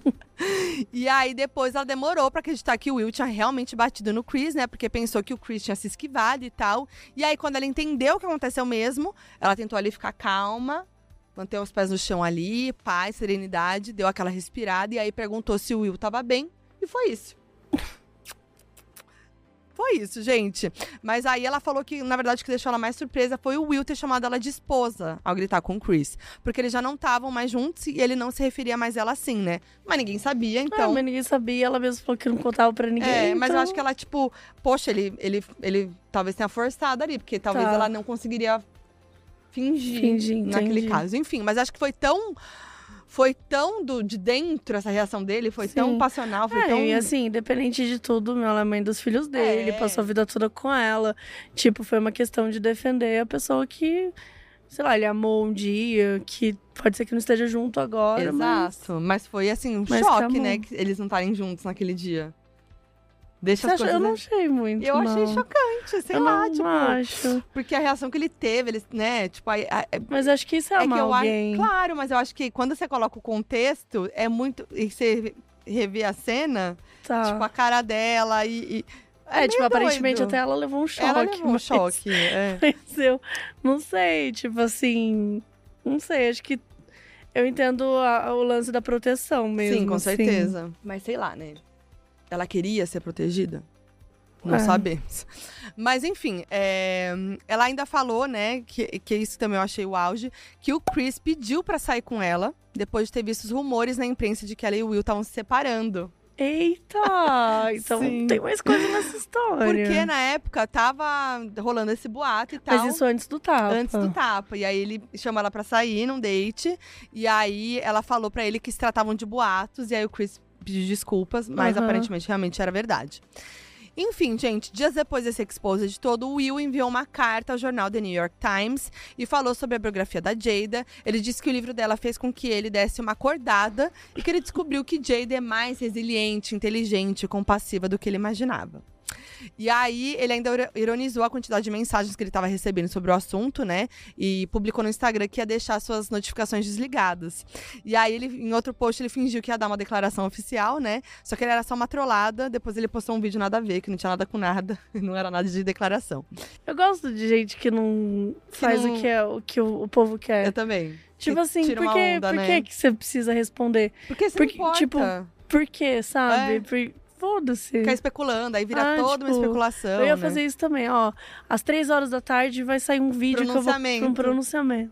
E aí depois ela demorou pra acreditar que o Will tinha realmente batido no Chris, né? Porque pensou que o Chris tinha se esquivado e tal. E aí quando ela entendeu o que aconteceu mesmo, ela tentou ali ficar calma, manter os pés no chão ali, paz, serenidade, deu aquela respirada e aí perguntou se o Will tava bem. E foi isso. Foi isso, gente. Mas aí ela falou que, na verdade, o que deixou ela mais surpresa foi o Will ter chamado ela de esposa ao gritar com o Chris. Porque eles já não estavam mais juntos e ele não se referia mais a ela assim, né? Mas ninguém sabia, Então... então. mas ninguém sabia, ela mesma falou que não contava pra ninguém. É, mas eu então- acho que ela, tipo, poxa, ele, ele, ele talvez tenha forçado ali, porque talvez Tá. ela não conseguiria fingir, Fingir, naquele entendi. caso. Enfim, mas acho que foi tão. Foi tão do, de dentro essa reação dele, foi tão Sim. passional, foi É, tão. e assim, independente de tudo, meu, ela é mãe dos filhos dele, É. passou a vida toda com ela. Tipo, foi uma questão de defender a pessoa que, sei lá, ele amou um dia, que pode ser que não esteja junto agora, mas... Exato. Mas foi assim, um Mas que choque, né? Que eles não estarem juntos naquele dia. Deixa Você as acha? coisas. Eu não achei muito, Eu achei não. chocante, sei eu lá, não tipo. acho. Porque a reação que ele teve, eles, né, tipo, aí- a- Mas acho que isso é, É amar que alguém. acho. Claro, mas eu acho que quando você coloca o contexto, é muito. E você revê a cena, Tá. tipo, a cara dela e. e- É, tipo, meio aparentemente doido. até ela levou um choque. Ela levou um mas- choque. É. Mas eu não sei, tipo assim. Não sei, acho que eu entendo a- o lance da proteção mesmo. Sim, com assim. certeza. Mas sei lá, né? Ela queria ser protegida? Não É. sabemos. Mas enfim, é, ela ainda falou, né, que, que isso também eu achei o auge, que o Chris pediu pra sair com ela, depois de ter visto os rumores na imprensa de que ela e o Will estavam se separando. Eita! Então Sim. tem mais coisa nessa história. Porque na época tava rolando esse boato e tal. Mas isso antes do tapa. Antes do tapa. E aí ele chamou ela pra sair num date. E aí ela falou pra ele que se tratavam de boatos. E aí o Chris pediu desculpas, mas Aham. aparentemente realmente era verdade. Enfim, gente, dias depois desse exposed todo, o Will enviou uma carta ao jornal The New York Times e falou sobre a biografia da Jada. Ele disse que o livro dela fez com que ele desse uma acordada e que ele descobriu que Jada é mais resiliente, inteligente e compassiva do que ele imaginava. E aí, ele ainda iro- ironizou a quantidade de mensagens que ele estava recebendo sobre o assunto, né? E publicou no Instagram que ia deixar suas notificações desligadas. E aí, ele, em outro post, ele fingiu que ia dar uma declaração oficial, né? Só que ele era só uma trollada. Depois ele postou um vídeo nada a ver, que não tinha nada com nada. Não era nada de declaração. Eu gosto de gente que não faz não- o que, é, o, que o, o povo quer. Eu também. tipo que assim, tira por, que, onda, por né? que que você precisa responder? Porque você Porque, não importa. tipo, Por quê, sabe? É. Por- Foda-se. Ficar especulando, aí vira Ah, toda uma tipo, especulação. Eu ia né? fazer isso também, ó. Às três horas da tarde vai sair um vídeo que eu vou um pronunciamento.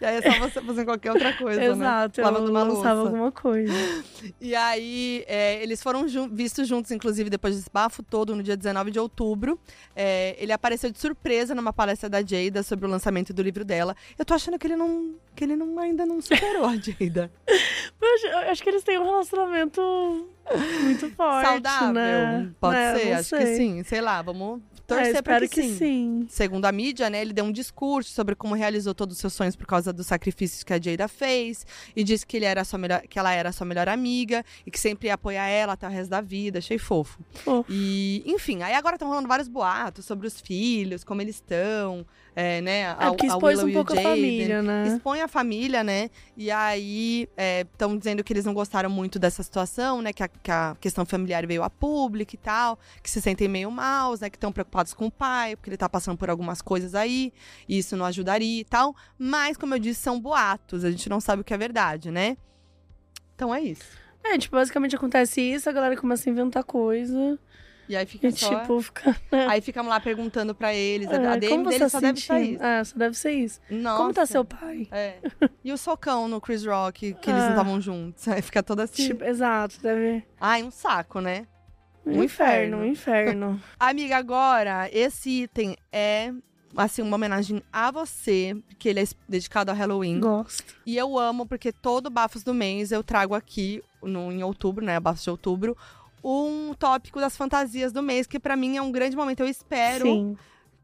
E aí é só você fazer qualquer outra coisa, né? Exato, Lavando eu uma lançava louça. alguma coisa. E aí, é, eles foram jun- vistos juntos, inclusive, depois desse bafo todo, no dia 19 de outubro. É, ele apareceu de surpresa numa palestra da Jada sobre o lançamento do livro dela. Eu tô achando que ele não. que ele não, ainda não superou a Jada. Eu acho, eu acho que eles têm um relacionamento muito forte, Saudável. né? Pode Né, ser, acho sei. que sim. Sei lá, vamos É, torcer pra espero que, sim. sim. Segundo a mídia, né, ele deu um discurso sobre como realizou todos os seus sonhos por causa dos sacrifícios que a Jada fez e disse que ele era sua melhor, que ela era a sua melhor amiga e que sempre ia apoiar ela até o resto da vida. Achei fofo. Fofo. E, enfim, aí agora estão rolando vários boatos sobre os filhos, como eles estão, é, né? É porque a expôs Willow um pouco a família, né? Expõe a família, né? E aí estão dizendo que eles não gostaram muito dessa situação, né? Que a, que a questão familiar veio a público e tal, que se sentem meio maus, né? Que estão preocupados com o pai, porque ele tá passando por algumas coisas aí, e isso não ajudaria e tal. Mas, como eu disse, são boatos, a gente não sabe o que é verdade, né? Então é isso. É, tipo, basicamente acontece isso, a galera começa a inventar coisa. E aí fica E, só. tipo, fica. Aí ficamos lá perguntando pra eles. É, a DM dele tá só deve sair. sentindo? É, só deve ser isso. Nossa. Como tá seu pai? É. E o socão no Chris Rock, que eles não Ah. estavam juntos. Aí fica toda assim. Tipo, exato, deve. Ai, um saco, né? Um inferno, um inferno. Amiga, agora, esse item é, assim, uma homenagem a você, porque ele é dedicado ao Halloween. Gosto. E eu amo, porque todo Bafos do mês eu trago aqui, no, em outubro, né? Bafos de outubro, um tópico das fantasias do mês, que pra mim é um grande momento. Eu espero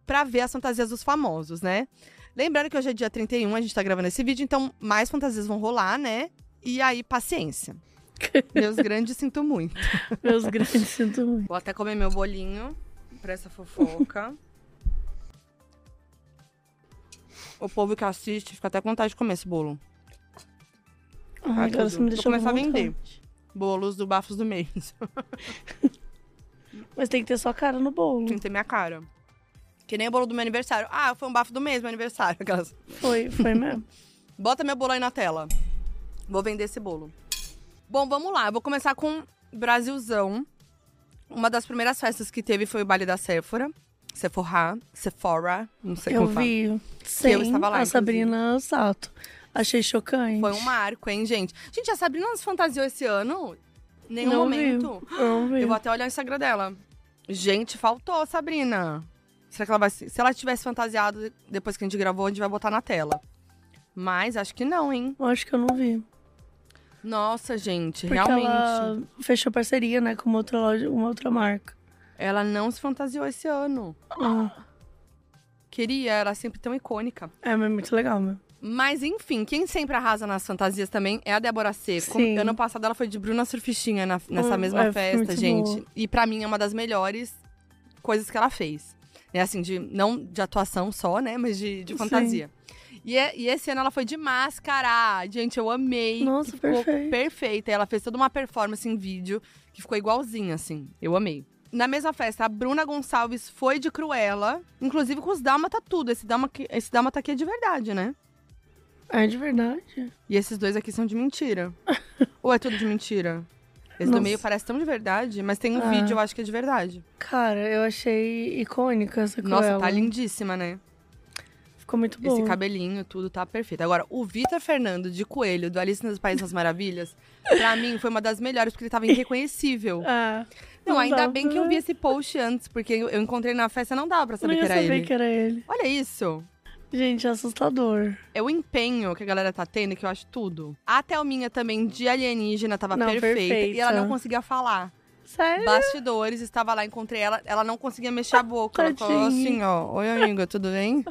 pra ver as fantasias dos famosos, né? Lembrando que hoje é dia 31, a gente tá gravando esse vídeo, então mais fantasias vão rolar, né? E aí, paciência. Meus grandes, sinto muito. Meus grandes sinto muito. Vou até comer meu bolinho pra essa fofoca. o povo que assiste fica até com vontade de comer esse bolo. Ai, Ah, agora você me Vou deixou começar a com vontade. Bolos do Bafos do Mês. Mas tem que ter sua cara no bolo. Tem que ter minha cara. Que nem o bolo do meu aniversário. Ah, foi um bafo do mês, meu aniversário. Aquelas. Foi, foi mesmo. Bota meu bolo aí na tela. Vou vender esse bolo. Bom, vamos lá. Eu vou começar com Brasilzão. Uma das primeiras festas que teve foi o baile da Sephora. Sephora. Sephora. Não sei eu como fala. vi sem eu estava lá, a Sabrina Sato. Achei chocante. Foi um marco, hein, gente? Gente, a Sabrina não se fantasiou esse ano? Nenhum Não momento. Vi. Não vi. Eu vou até olhar o Instagram dela. Gente, faltou, Sabrina. Será que ela vai. se- Se ela tivesse fantasiado depois que a gente gravou, a gente vai botar na tela. Mas acho que não, hein? Eu acho que eu não vi. Nossa, gente, Porque realmente. ela fechou parceria, né, com uma outra loja, uma outra marca. Ela não se fantasiou esse ano. Ah, Queria, era sempre tão icônica. é, mas muito legal, meu. Mas enfim, quem sempre arrasa nas fantasias também é a Débora Seco. Sim. Ano passado ela foi de Bruna Surfistinha na- nessa Hum, mesma é, festa, gente. boa. E pra mim é uma das melhores coisas que ela fez. É assim, de não de atuação só, né? Mas de, de fantasia. E, é- e esse ano ela foi de máscara. Gente, eu amei. Nossa, ficou perfeito. perfeita. E ela fez toda uma performance em vídeo que ficou igualzinha, assim. Eu amei. Na mesma festa, a Bruna Gonçalves foi de Cruella, inclusive com os Dálmata tudo. Esse Dálmata, esse Dálmata aqui é de verdade, né? É de verdade. E esses dois aqui são de mentira. Ou é tudo de mentira? Esse do Nossa. meio parece tão de verdade, mas tem um Ah. vídeo, eu acho que é de verdade. Cara, eu achei icônica essa Nossa, Cruella. tá lindíssima, né? Ficou muito bom. Esse cabelinho, tudo tá perfeito. Agora, o Vitor Fernando de Coelho, do Alice nos Países das Maravilhas, pra mim foi uma das melhores, porque ele tava irreconhecível. Ah, Não, ainda dá bem que eu vi esse post antes, porque eu eu encontrei na festa não dava pra não saber ia que era ele. que era ele. Olha isso. Gente, é assustador. É o empenho que a galera tá tendo que eu acho tudo. A Thelminha também, de alienígena, tava Não, perfeita, E ela perfeita. não conseguia falar. Sério? Bastidores, estava lá, encontrei ela. Ela não conseguia mexer a boca. Ela falou Tadinha. assim, ó. Oi, amiga, tudo bem?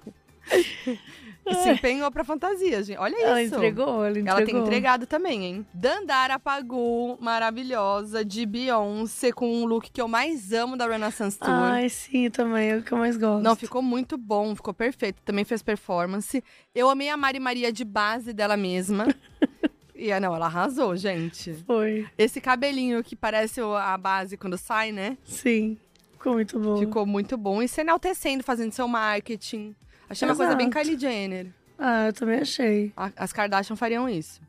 E se empenhou pra fantasia, gente. Olha Ela isso. entregou, ela entregou. Ela tem entregado também, hein? Dandara Pagu, maravilhosa, de Beyoncé, com um look que eu mais amo da Renaissance Tour. Ai, sim, também, é o que eu mais gosto. Não, ficou muito bom, ficou perfeito. Também fez performance. Eu amei a Mari Maria de base dela mesma. e ah, não, ela arrasou, gente. Foi, Esse cabelinho que parece a base quando sai, né? sim. Ficou muito bom. Ficou muito bom. E se enaltecendo, fazendo seu marketing. Achei uma coisa bem. Kylie Jenner. Ah, eu também achei. A- As Kardashian fariam isso.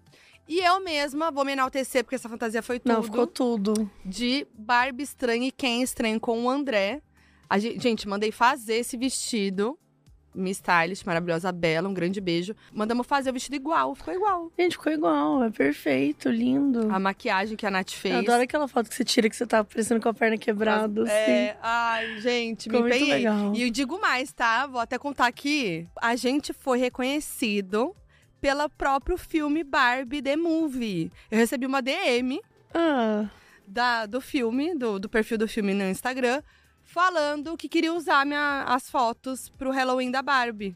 E eu mesma vou me enaltecer, porque essa fantasia foi tudo. Não, ficou tudo. de Barbie estranha e Ken estranho com o André. A gente, gente, mandei fazer esse vestido. Miss Stylist, maravilhosa, bela, um grande beijo. Mandamos fazer o vestido igual, ficou igual. Gente, ficou igual, é perfeito, lindo. A maquiagem que a Nath fez. Eu adoro aquela foto que você tira que você tá parecendo com a perna quebrada, assim. É, ai, gente, Ficou me muito empenhei. legal. E eu digo mais, tá? Vou até contar aqui. A gente foi reconhecido pelo próprio filme Barbie The Movie. Eu recebi uma DM Ah, da, do filme, do, do perfil do filme no Instagram, falando que queria usar minha, as fotos pro Halloween da Barbie.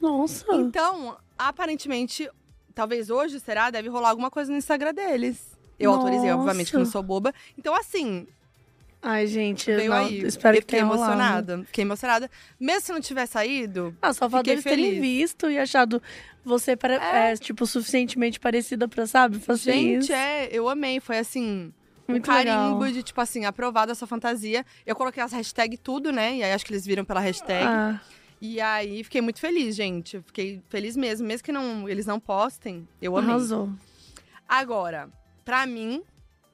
nossa. Então, aparentemente, talvez hoje, será? Deve rolar alguma coisa no Instagram deles. Eu autorizei, obviamente, que não Nossa. sou boba. Então, assim, Ai, gente, veio não, aí. espero eu que fiquei tenha rolado. emocionada. Fiquei emocionada. Mesmo se não tiver saído, Ah, só Fiquei deles terem visto e achado você, pare- é, tipo, suficientemente parecida pra, sabe, fazer gente, isso. é, eu amei. Foi assim. Um Muito carimbo legal. de, tipo assim, aprovado essa fantasia. Eu coloquei as hashtags tudo, né? E aí acho que eles viram pela hashtag. Ah, E aí fiquei muito feliz, gente. Fiquei feliz mesmo. Mesmo que não, eles não postem, eu amei. arrasou. Agora, pra mim,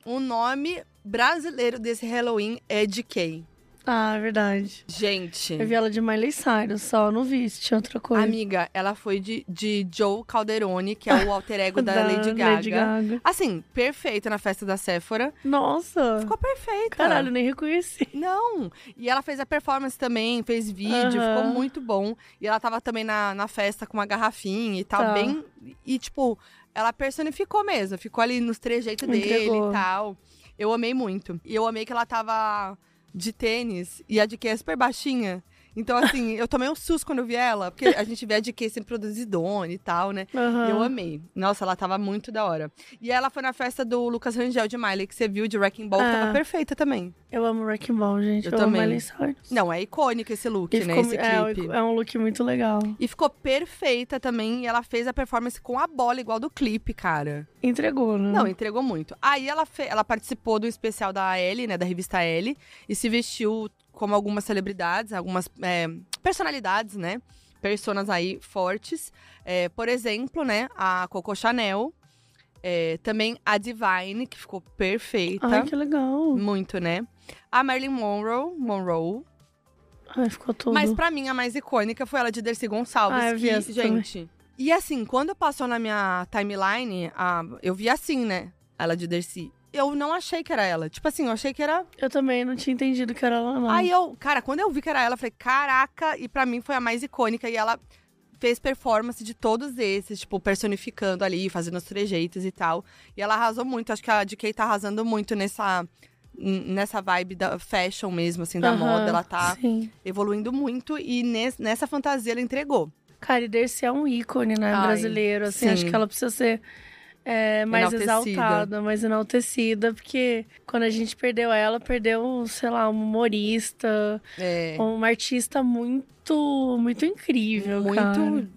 o nome brasileiro desse Halloween é DK. Ah, é verdade. Gente, Eu vi ela de Miley Cyrus, só não vi se tinha outra coisa. amiga, ela foi de, de Joe Calderone, que é o alter ego da, Lady, Gaga. Lady Gaga. Assim, perfeita na festa da Sephora. Nossa! Ficou perfeita. Caralho, nem reconheci. Não! E ela fez a performance também, fez vídeo, Aham. ficou muito bom. E ela tava também na, na festa com uma garrafinha e tal, Tá. bem. E, tipo, ela personificou mesmo, ficou ali nos trejeitos dele e tal. Eu amei muito. E eu amei que ela tava de tênis e a de que é super baixinha. Então, assim, eu tomei um susto quando eu vi ela, porque a gente vê a de que sempre produzidona e tal, né? E eu amei. Nossa, ela tava muito da hora. E ela foi na festa do Lucas Rangel de Miley, que você viu, de Wrecking Ball, que Ah. tava perfeita também. Eu amo Wrecking Ball, gente. Eu Eu, amo também. Miley Cyrus. Não, é icônico esse look, E né? ficou- Esse é, clipe. é um look muito legal. E ficou perfeita também. E ela fez a performance com a bola, igual do clipe, cara. Entregou, né? Não, entregou muito. Aí ela, fe- ela participou do especial da Elle, né? Da revista Elle. E se vestiu como algumas celebridades, algumas é, personalidades, né? Personas aí fortes. É, por exemplo, né? A Coco Chanel. É, também a Divine, que ficou perfeita. Ai, que legal. Muito, né? A Marilyn Monroe, Monroe. Ai, ficou tudo. Mas pra mim, a mais icônica foi ela de Dercy Gonçalves. Ah, eu vi que, essa também. gente. E assim, quando passou na minha timeline, a- eu vi assim, né? Ela de Dercy. Eu não achei que era ela. Tipo assim, eu achei que era. Eu também não tinha entendido que era ela, não. Aí eu, cara, quando eu vi que era ela, eu falei, caraca, e pra mim foi a mais icônica. E ela fez performance de todos esses, tipo, personificando ali, fazendo os trejeitos e tal. E ela arrasou muito. Acho que a DK tá arrasando muito nessa. Nessa vibe da fashion mesmo, assim, da Aham, moda. Ela tá Sim. evoluindo muito e nes- nessa fantasia ela entregou. Cara, e Dercy é um ícone, né, Ai, brasileiro. Assim, acho sim. que ela precisa ser é, mais Enaltecida. exaltada, mais enaltecida. Porque quando a gente perdeu ela, perdeu, sei lá, um humorista, É. uma artista muito, muito incrível, muito cara.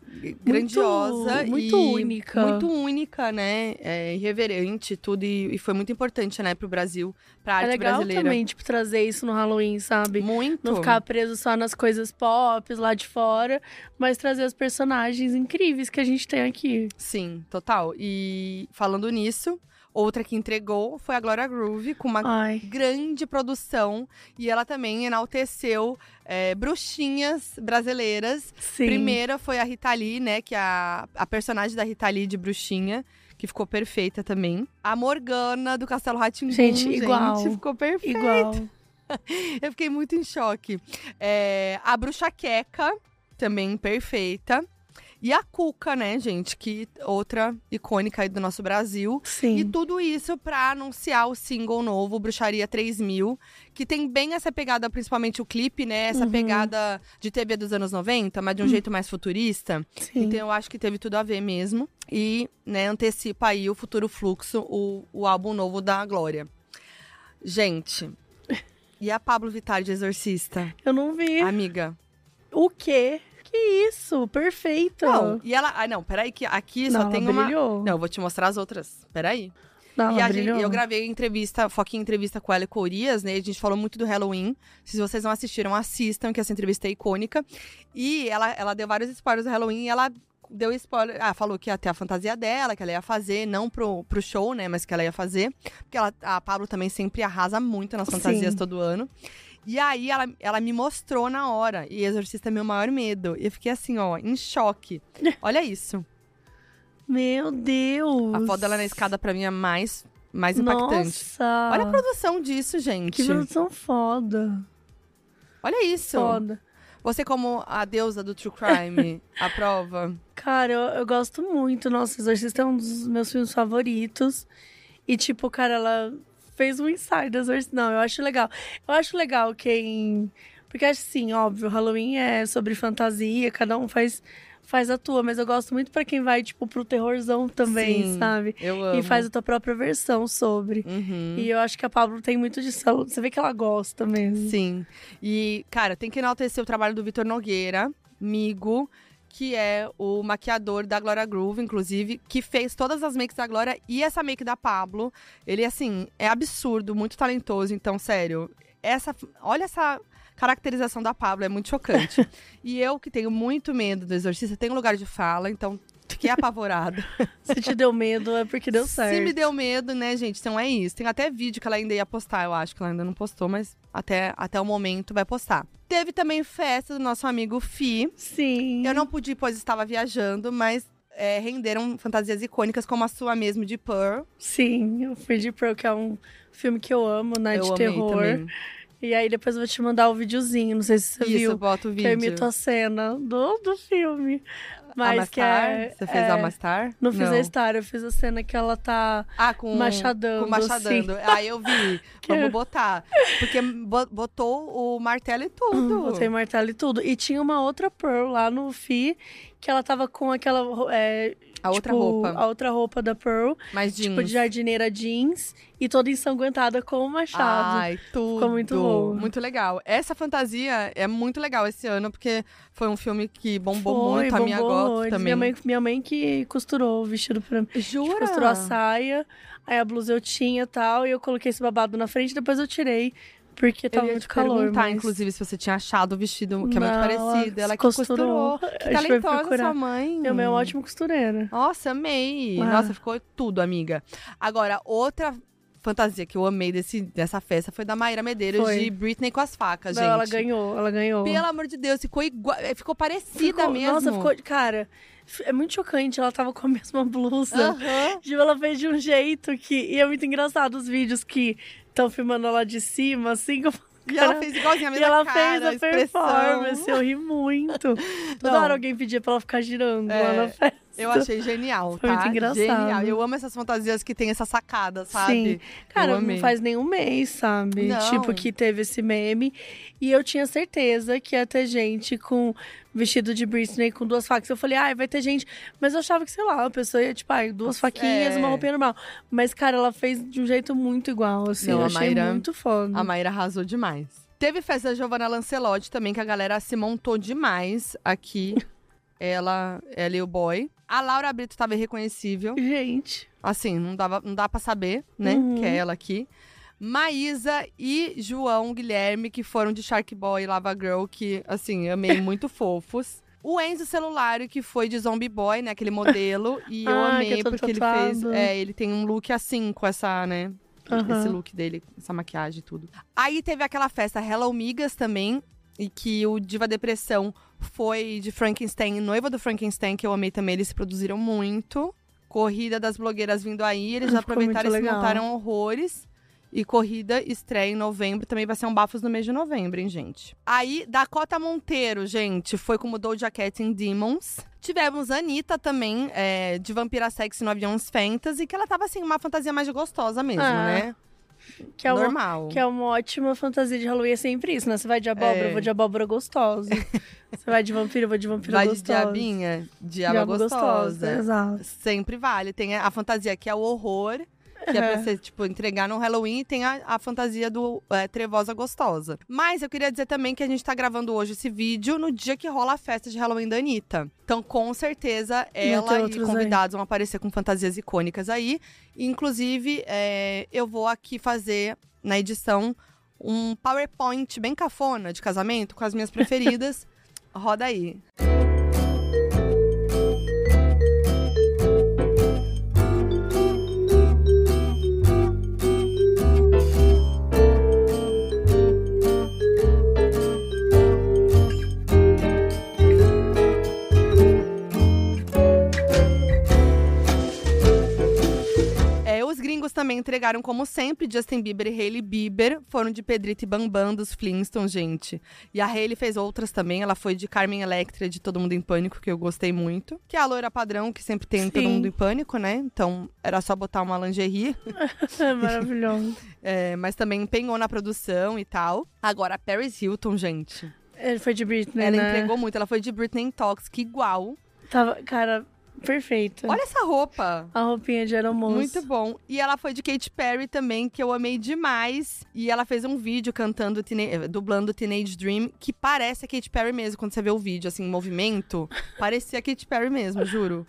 Grandiosa muito e única. muito única, né? É, irreverente, tudo e, e foi muito importante, né, pro Brasil, pra É arte legal brasileira. também, tipo, trazer isso no Halloween, sabe? Muito. Não ficar preso só nas coisas pop lá de fora, mas trazer os personagens incríveis que a gente tem aqui. Sim, total. E falando nisso, outra que entregou foi a Gloria Groove com uma Ai. grande produção e ela também enalteceu é, bruxinhas brasileiras. Sim. Primeira foi a Rita Lee, né, que é a, a personagem da Rita Lee de bruxinha. Que ficou perfeita também. A Morgana do Castelo Ratimbu. Gente, igual. ficou perfeita. Igual. Eu fiquei muito em choque. É, a Bruxa Queca, também perfeita. E a Cuca, né, gente? Que outra icônica aí do nosso Brasil. Sim. E tudo isso pra anunciar o single novo, Bruxaria 3000, que tem bem essa pegada, principalmente o clipe, né? Essa Uhum. pegada de TV dos anos 90, mas de um jeito mais futurista. Sim. Então eu acho que teve tudo a ver mesmo. E, né, antecipa aí o futuro fluxo, o, o álbum novo da Glória. Gente, e a Pablo Vittar de Exorcista? Eu não vi. Amiga. O quê? Que isso? Perfeito. Não, e ela. Ah, não, peraí, que aqui só Não, tem ela uma. brilhou. Não, eu vou te mostrar as outras. Peraí. Não, e gente, eu gravei entrevista, foquinha entrevista com ela e com o Urias, né? A gente falou muito do Halloween. Se vocês não assistiram, assistam, que essa entrevista é icônica. E ela, ela deu vários spoilers do Halloween e ela deu spoiler. Ah, falou que ia ter a fantasia dela, que ela ia fazer, não pro, pro show, né? Mas que ela ia fazer. Porque ela, a Pablo também sempre arrasa muito nas fantasias Sim. todo ano. E aí ela, ela me mostrou na hora. E Exorcista é meu maior medo. E eu fiquei assim, ó, em choque. Olha isso. Meu Deus. A foto dela na escada, pra mim, é mais, mais impactante. Nossa. Olha a produção disso, gente. Que produção foda. Olha isso. Foda. Você, como a deusa do True Crime, aprova? Cara, eu, eu gosto muito. Nossa, Exorcista é um dos meus filmes favoritos. E, tipo, cara, ela fez um do Exorcista. Não, eu acho legal. Eu acho legal quem. Porque, assim, óbvio, Halloween é sobre fantasia, cada um faz, faz a tua. Mas eu gosto muito pra quem vai, tipo, pro terrorzão também, Sim, sabe? Eu amo. E faz a tua própria versão sobre. Uhum. E eu acho que a Pablo tem muito disso. Ela- Você vê que ela gosta mesmo. Sim. E, cara, tem que enaltecer o trabalho do Vitor Nogueira, Migo, que é o maquiador da Glória Groove, inclusive, que fez todas as makes da Glória e essa make da Pablo. Ele, assim, é absurdo, muito talentoso. Então, sério, essa, olha essa caracterização da Pablo, é muito chocante. e eu, que tenho muito medo do exorcista, tenho lugar de fala, então fiquei apavorada. Se te deu medo, é porque deu certo. Se me deu medo, né, gente? Então é isso. Tem até vídeo que ela ainda ia postar, eu acho que ela ainda não postou, mas até, até o momento vai postar. Teve também festa do nosso amigo Fi. Sim. Eu não pude, pois estava viajando, mas é, renderam fantasias icônicas como a sua mesmo de Pearl. Sim, o Free Pearl, que é um filme que eu amo, né? eu de terror. também. E aí depois eu vou te mandar o videozinho, não sei se você Isso, viu. bota o Que eu vídeo. imito a cena do, do filme. Mas que é. Você fez é, a Mastar? Não fiz a Star, eu fiz a cena que ela tá. Ah, com Machadando, Com machadando. Aí eu vi. Vamos botar. Porque bo- botou o martelo e tudo. Botei martelo e tudo. E tinha uma outra Pearl lá no FI, que ela tava com aquela. é, A outra tipo, roupa. A outra roupa da Pearl. Mas Tipo, jeans. de jardineira jeans. E toda ensanguentada com o machado. Ai, tudo. Ficou muito bom. Muito legal. Essa fantasia é muito legal esse ano, porque foi um filme que bombou Foi, muito. A minha bombou horrores. também. Minha mãe, minha mãe que costurou o vestido pra mim. Jura? Tipo, costurou a saia, aí a blusa eu tinha e tal, e eu coloquei esse babado na frente, depois eu tirei, porque Eu tava ia muito te calor. perguntar, mas... inclusive, se você tinha achado o vestido, que é muito Não, parecido. Ela costurou. costurou. Que talentosa sua mãe. Minha mãe é uma ótima costureira. Nossa, amei. Ah. Nossa, ficou tudo, amiga. Agora, outra fantasia que eu amei desse, dessa festa foi da Maíra Medeiros, Foi. de Britney com as facas, Não, gente. ela ganhou, ela ganhou. Pelo amor de Deus, ficou igual. eh, Ficou parecida Ficou- mesmo. Nossa, ficou. Cara, é muito chocante. Ela tava com a mesma blusa. Aham. Tipo, ela fez de um jeito que. E é muito engraçado os vídeos que estão filmando ela de cima, assim. falo, E ela fez igualzinho a E mesma ela cara, fez a expressão. performance, eu ri muito. Toda Não. hora alguém pedia pra ela ficar girando É, lá na festa. Eu achei genial, Foi tá? muito engraçado. Genial. Eu amo essas fantasias que tem essa sacada, sabe? Sim. Cara, não faz nenhum mês, sabe? Não. Tipo, que teve esse meme. E eu tinha certeza que ia ter gente com vestido de Britney com duas facas. Eu falei, ai, vai ter gente. Mas eu achava que, sei lá, a pessoa ia, tipo, ai, duas faquinhas, É. uma roupinha normal. Mas, cara, ela fez de um jeito muito igual, assim. Não, eu a achei Mayra- muito foda. A Maíra arrasou demais. Teve festa da Giovanna Lancelotti também, que a galera se montou demais aqui. Ela, ela e o boy. A Laura Brito tava irreconhecível. Gente. Assim, não, dava, não dá pra saber, né? Uhum. Que é ela aqui. Maísa e João Guilherme, que foram de Shark Boy e Lava Girl, que, assim, amei muito fofos. O Enzo Celular, que foi de Zombie Boy, né? Aquele modelo. E eu Ah, amei porque ele fez. É, ele tem um look assim, com essa, né? Aham. Esse look dele, essa maquiagem e tudo. Aí teve aquela festa Hello Migas também. E que o Diva Depressão foi de Frankenstein, noiva do Frankenstein, que eu amei também. Eles se produziram muito. Corrida das blogueiras vindo aí. Eles Ficou aproveitaram e se montaram horrores. E corrida estreia em novembro. Também vai ser um bafos no mês de novembro, hein, gente? Aí, Dakota Monteiro, gente, foi como Doja Cat em Demons. Tivemos a Anitta também, é, de Vampira Sexy no Aviões Fantasy, que ela tava, assim, uma fantasia mais gostosa mesmo, Ah, né? Que é, uma, Normal. que é uma ótima fantasia de Halloween. É sempre isso, né? Você vai de abóbora, É. eu vou de abóbora gostosa. Você vai de vampiro, eu vou de vampiro Vai de gostosa. diabinha, diaba Diabo gostosa. Exato. Sempre vale. Tem a fantasia que é o horror, que é pra Uhum. você, tipo, entregar no Halloween, e tem a, a fantasia do é, trevosa gostosa. Mas eu queria dizer também que a gente tá gravando hoje esse vídeo no dia que rola a festa de Halloween da Anitta. Então, com certeza, ela ter e outros aí. convidados vão aparecer com fantasias icônicas aí. Inclusive, é, eu vou aqui fazer, na edição, um PowerPoint bem cafona de casamento com as minhas preferidas. Roda aí. É, também entregaram, como sempre, Justin Bieber e Hailey Bieber. Foram de Pedrito e Bambam dos Flintstones, gente. E a Hailey fez outras também. Ela foi de Carmen Electra, de Todo Mundo em Pânico, que eu gostei muito. Que é a loira padrão, que sempre tem em Todo. Mundo em Pânico, né? Então, era só botar uma lingerie. É maravilhoso. É, mas também empenhou na produção e tal. Agora, a Paris Hilton, gente. Ele foi de Britney, ela né? entregou muito. Ela foi de Britney Toxic, igual. Tava, cara, perfeita. Olha essa roupa. A roupinha de aeromoço. Muito bom. E ela foi de Katy Perry também, que eu amei demais. E ela fez um vídeo cantando, dublando Teenage Dream, que parece a Katy Perry mesmo. Quando você vê o vídeo, assim, em movimento, parecia a Katy Perry mesmo, juro.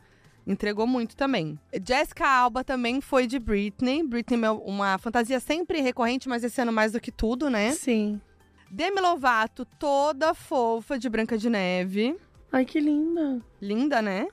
Entregou muito também. Jessica Alba também foi de Britney. Britney é uma fantasia sempre recorrente, mas esse ano mais do que tudo, né? Sim. Demi Lovato, toda fofa de Branca de Neve. Ai, que linda. Linda, né?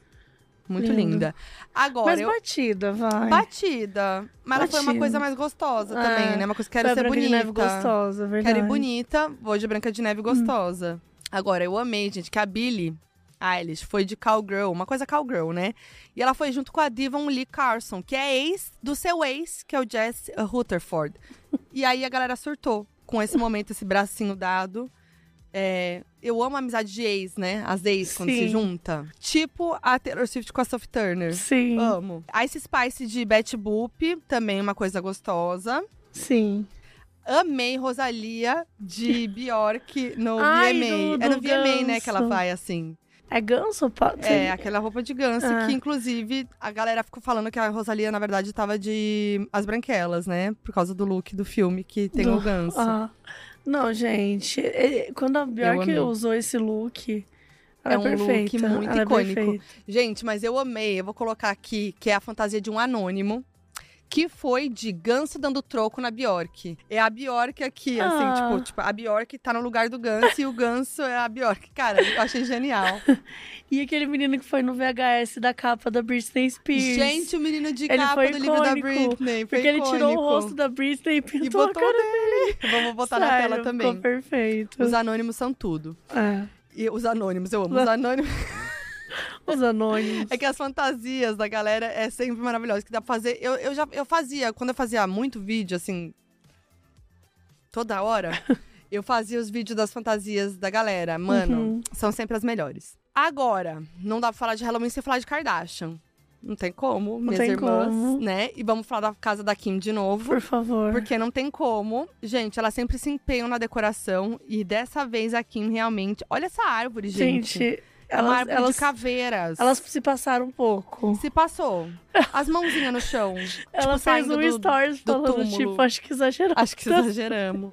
Muito Lindo. linda. Agora, Mas eu... batida, vai. Batida. Mas ela foi uma Batida. coisa mais gostosa É. também, né? Uma coisa que quero ser Branca de bonita. Neve gostosa, verdade. Quero ir bonita, vou de Branca de Neve gostosa. Agora, eu amei, gente, que a Billie Eilish foi de Cowgirl, uma coisa Cowgirl, né? E ela foi junto com a Devon Lee Carson, que é ex do seu ex, que é o Jess Rutherford. e aí a galera surtou com esse momento, esse bracinho dado. É, eu amo a amizade de ex, né? As ex, quando se Sim. junta. Tipo a Taylor Swift com a Sophie Turner. Sim, Amo. Ice Spice de Betty Boop, também uma coisa gostosa. sim. Amei Rosalia de Bjork no Ai, VMA. do- é no do VMA, né, que ela ganso. vai assim. É ganso, pá? É, aquela roupa de ganso, Ah. que inclusive a galera ficou falando que a Rosalia, na verdade, tava de As Branquelas, né? Por causa do look do filme que tem Do- o ganso. Ah. Não, gente. é- Quando a Bjork usou esse look, ela É é, um look perfeita. muito ela é icônico. perfeita. Gente, mas eu amei. Eu vou colocar aqui, que é a fantasia de um anônimo. Que foi de ganso dando troco na Bjork. É a Bjork aqui, assim, Ah. tipo, tipo, a Bjork tá no lugar do ganso e o ganso é a Bjork. Cara, eu achei genial. E aquele menino que foi no VHS da capa da Britney Spears. Gente, o menino de Ele capa do livro da icônico, Britney. Porque ele tirou o icônico. rosto da Britney e e pintou a botou cara dele. Vamos botar na Sério, tela também. Ficou perfeito. Os anônimos são tudo. É, E os anônimos, eu amo. Os anônimos. Os anônimos. É que as fantasias da galera é sempre maravilhosa. Que dá pra fazer. Eu, eu já eu fazia, quando eu fazia muito vídeo, assim. Toda hora, eu fazia os vídeos das fantasias da galera. Mano, Uhum. são sempre as melhores. Agora, não dá pra falar de Halloween sem falar de Kardashian. Não tem como, minhas tem irmãs, como. né? E vamos falar da casa da Kim de novo. Por favor. Porque não tem como. Gente, elas sempre se empenham na decoração. E dessa vez a Kim realmente. Olha essa árvore, gente. Gente, elas, árvore elas, de caveiras. elas se passaram um pouco. Se passou. As mãozinhas no chão. Ela tipo, fez um do- stories do falando, túmulo. tipo, acho que exagerou. Acho que exageramos.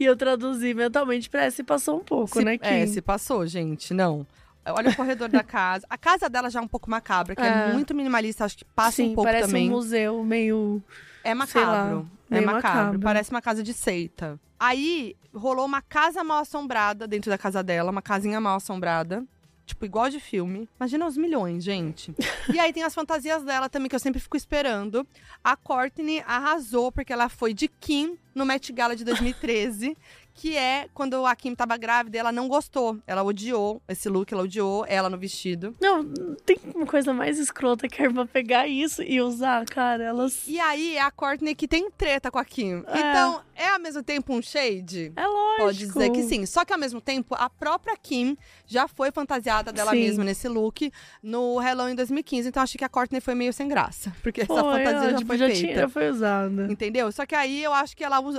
E eu traduzi mentalmente pra se passou um pouco, se, né, Kim? É, se passou, gente. Não. olha o corredor da casa. A casa dela já é um pouco macabra, que é, É. muito minimalista, acho que passa Sim, um pouco parece também. um museu meio. É macabro. lá, é macabro. macabro. Parece uma casa de seita. Aí rolou uma casa mal assombrada dentro da casa dela, uma casinha mal assombrada. Tipo, igual de filme. Imagina os milhões, gente. e aí tem as fantasias dela também, que eu sempre fico esperando. A Courtney arrasou, porque ela foi de Kim no Met Gala de 2013. Que é quando a Kim tava grávida, ela não gostou. Ela odiou esse look, ela odiou ela no vestido. Não, tem uma coisa mais escrota que a irmã pegar isso e usar, cara. Elas. E aí é a Courtney que tem treta com a Kim. É. Então, é ao mesmo tempo um shade? É lógico. Pode dizer que sim. Só que ao mesmo tempo, a própria Kim já foi fantasiada dela Sim. mesma nesse look no Halloween 2015. Então acho que a Courtney foi meio sem graça. Porque essa Foi, fantasia ela, já tipo, foi já, feita. tinha, já foi usada. Entendeu? Só que aí eu acho que ela us-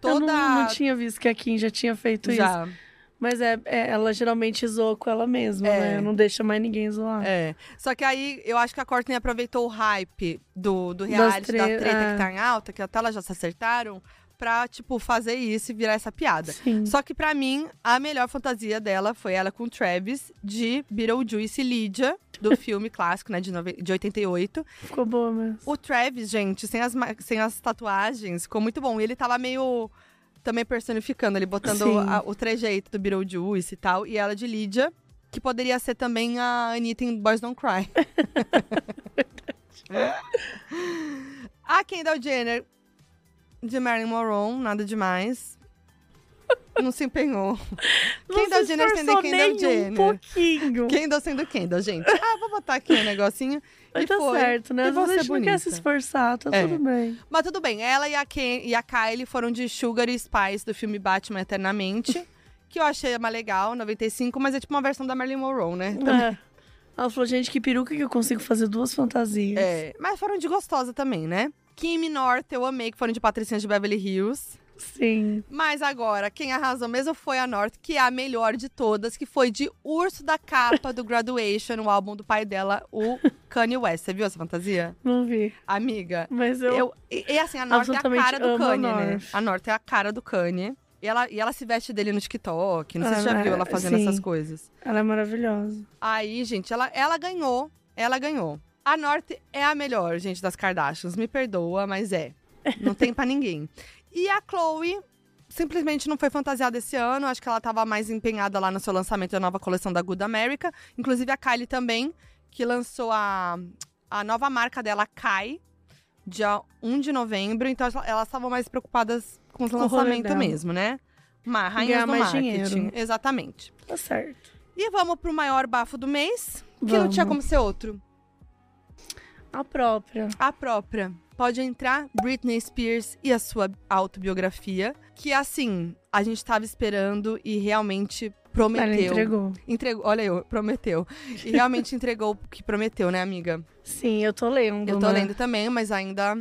aproveitou Eu toda. não, não tinha visto que a Kim já tinha feito isso. já. Mas é, é, ela geralmente zoa com ela mesma, É. né? Não deixa mais ninguém zoar. É. Só que aí eu acho que a Courtney aproveitou o hype do, do reality, tre- da treta é. que tá em alta, que até elas já se acertaram, pra, tipo, fazer isso e virar essa piada. Sim. Só que pra mim, a melhor fantasia dela foi ela com o Travis, de Beetlejuice e Lydia, do filme clássico, né, de, nove... de 88. Ficou boa mesmo. O Travis, gente, sem as, ma- sem as tatuagens, ficou muito bom. E ele tava meio também personificando, ele botando a- o trejeito do Beetlejuice e tal. E ela de Lydia, que poderia ser também a Anitta em Boys Don't Cry. a Kendall Jenner de Marilyn Monroe, nada demais. Não se empenhou. Kendall não se Jenner sendo Kendall nem um Jenner. pouquinho. Kendall sendo Kendall, gente. Ah, vou botar aqui um negocinho. Mas e tá foi. certo, né? E Às vezes a não quer se esforçar, tá É. tudo bem. Mas tudo bem, ela e a, Ken, e a Kylie foram de Sugar e Spice do filme Batman Eternamente, que eu achei mais legal, 95, mas é tipo uma versão da Marilyn Monroe, né? Também- É. Ela falou, gente, que peruca que eu consigo fazer duas fantasias. É, mas foram de gostosa também, né? Kim North eu amei, que foram de Patricinhas de Beverly Hills. Sim. Mas agora, quem arrasou mesmo foi a North, que é a melhor de todas, que foi de urso da capa do Graduation, o álbum do pai dela, o Kanye West. Você viu essa fantasia? Não vi. Amiga, Mas eu. Eu, e, e assim, a Norte é a cara do a Kanye, né? North. A Norte é a cara do Kanye. E ela, e ela se veste dele no TikTok. Não sei se você já viu é, ela fazendo sim. essas coisas. Ela é maravilhosa. Aí, gente, ela, ela ganhou. Ela ganhou. A Norte é a melhor, gente, das Kardashians. Me perdoa, mas é. Não tem pra ninguém. E a Chloe simplesmente não foi fantasiada esse ano. Acho que ela tava mais empenhada lá no seu lançamento da nova coleção da Good America. Inclusive a Kylie também, que lançou a, a nova marca dela, Kai, dia 1 de novembro. Então elas estavam mais preocupadas com o Com o rolê lançamento dela. mesmo, né? Uma rainha Ganhar do mais marketing. dinheiro. Exatamente. Tá certo. E vamos pro maior bafo do mês, que não Vamos. tinha como ser outro. A própria. A própria. Pode entrar Britney Spears e a sua autobiografia, que assim, a gente tava esperando e realmente prometeu. Ela entregou. Entregou, olha eu, prometeu. E realmente entregou o que prometeu, né, amiga? Sim, eu tô lendo. Eu tô né? lendo também, mas ainda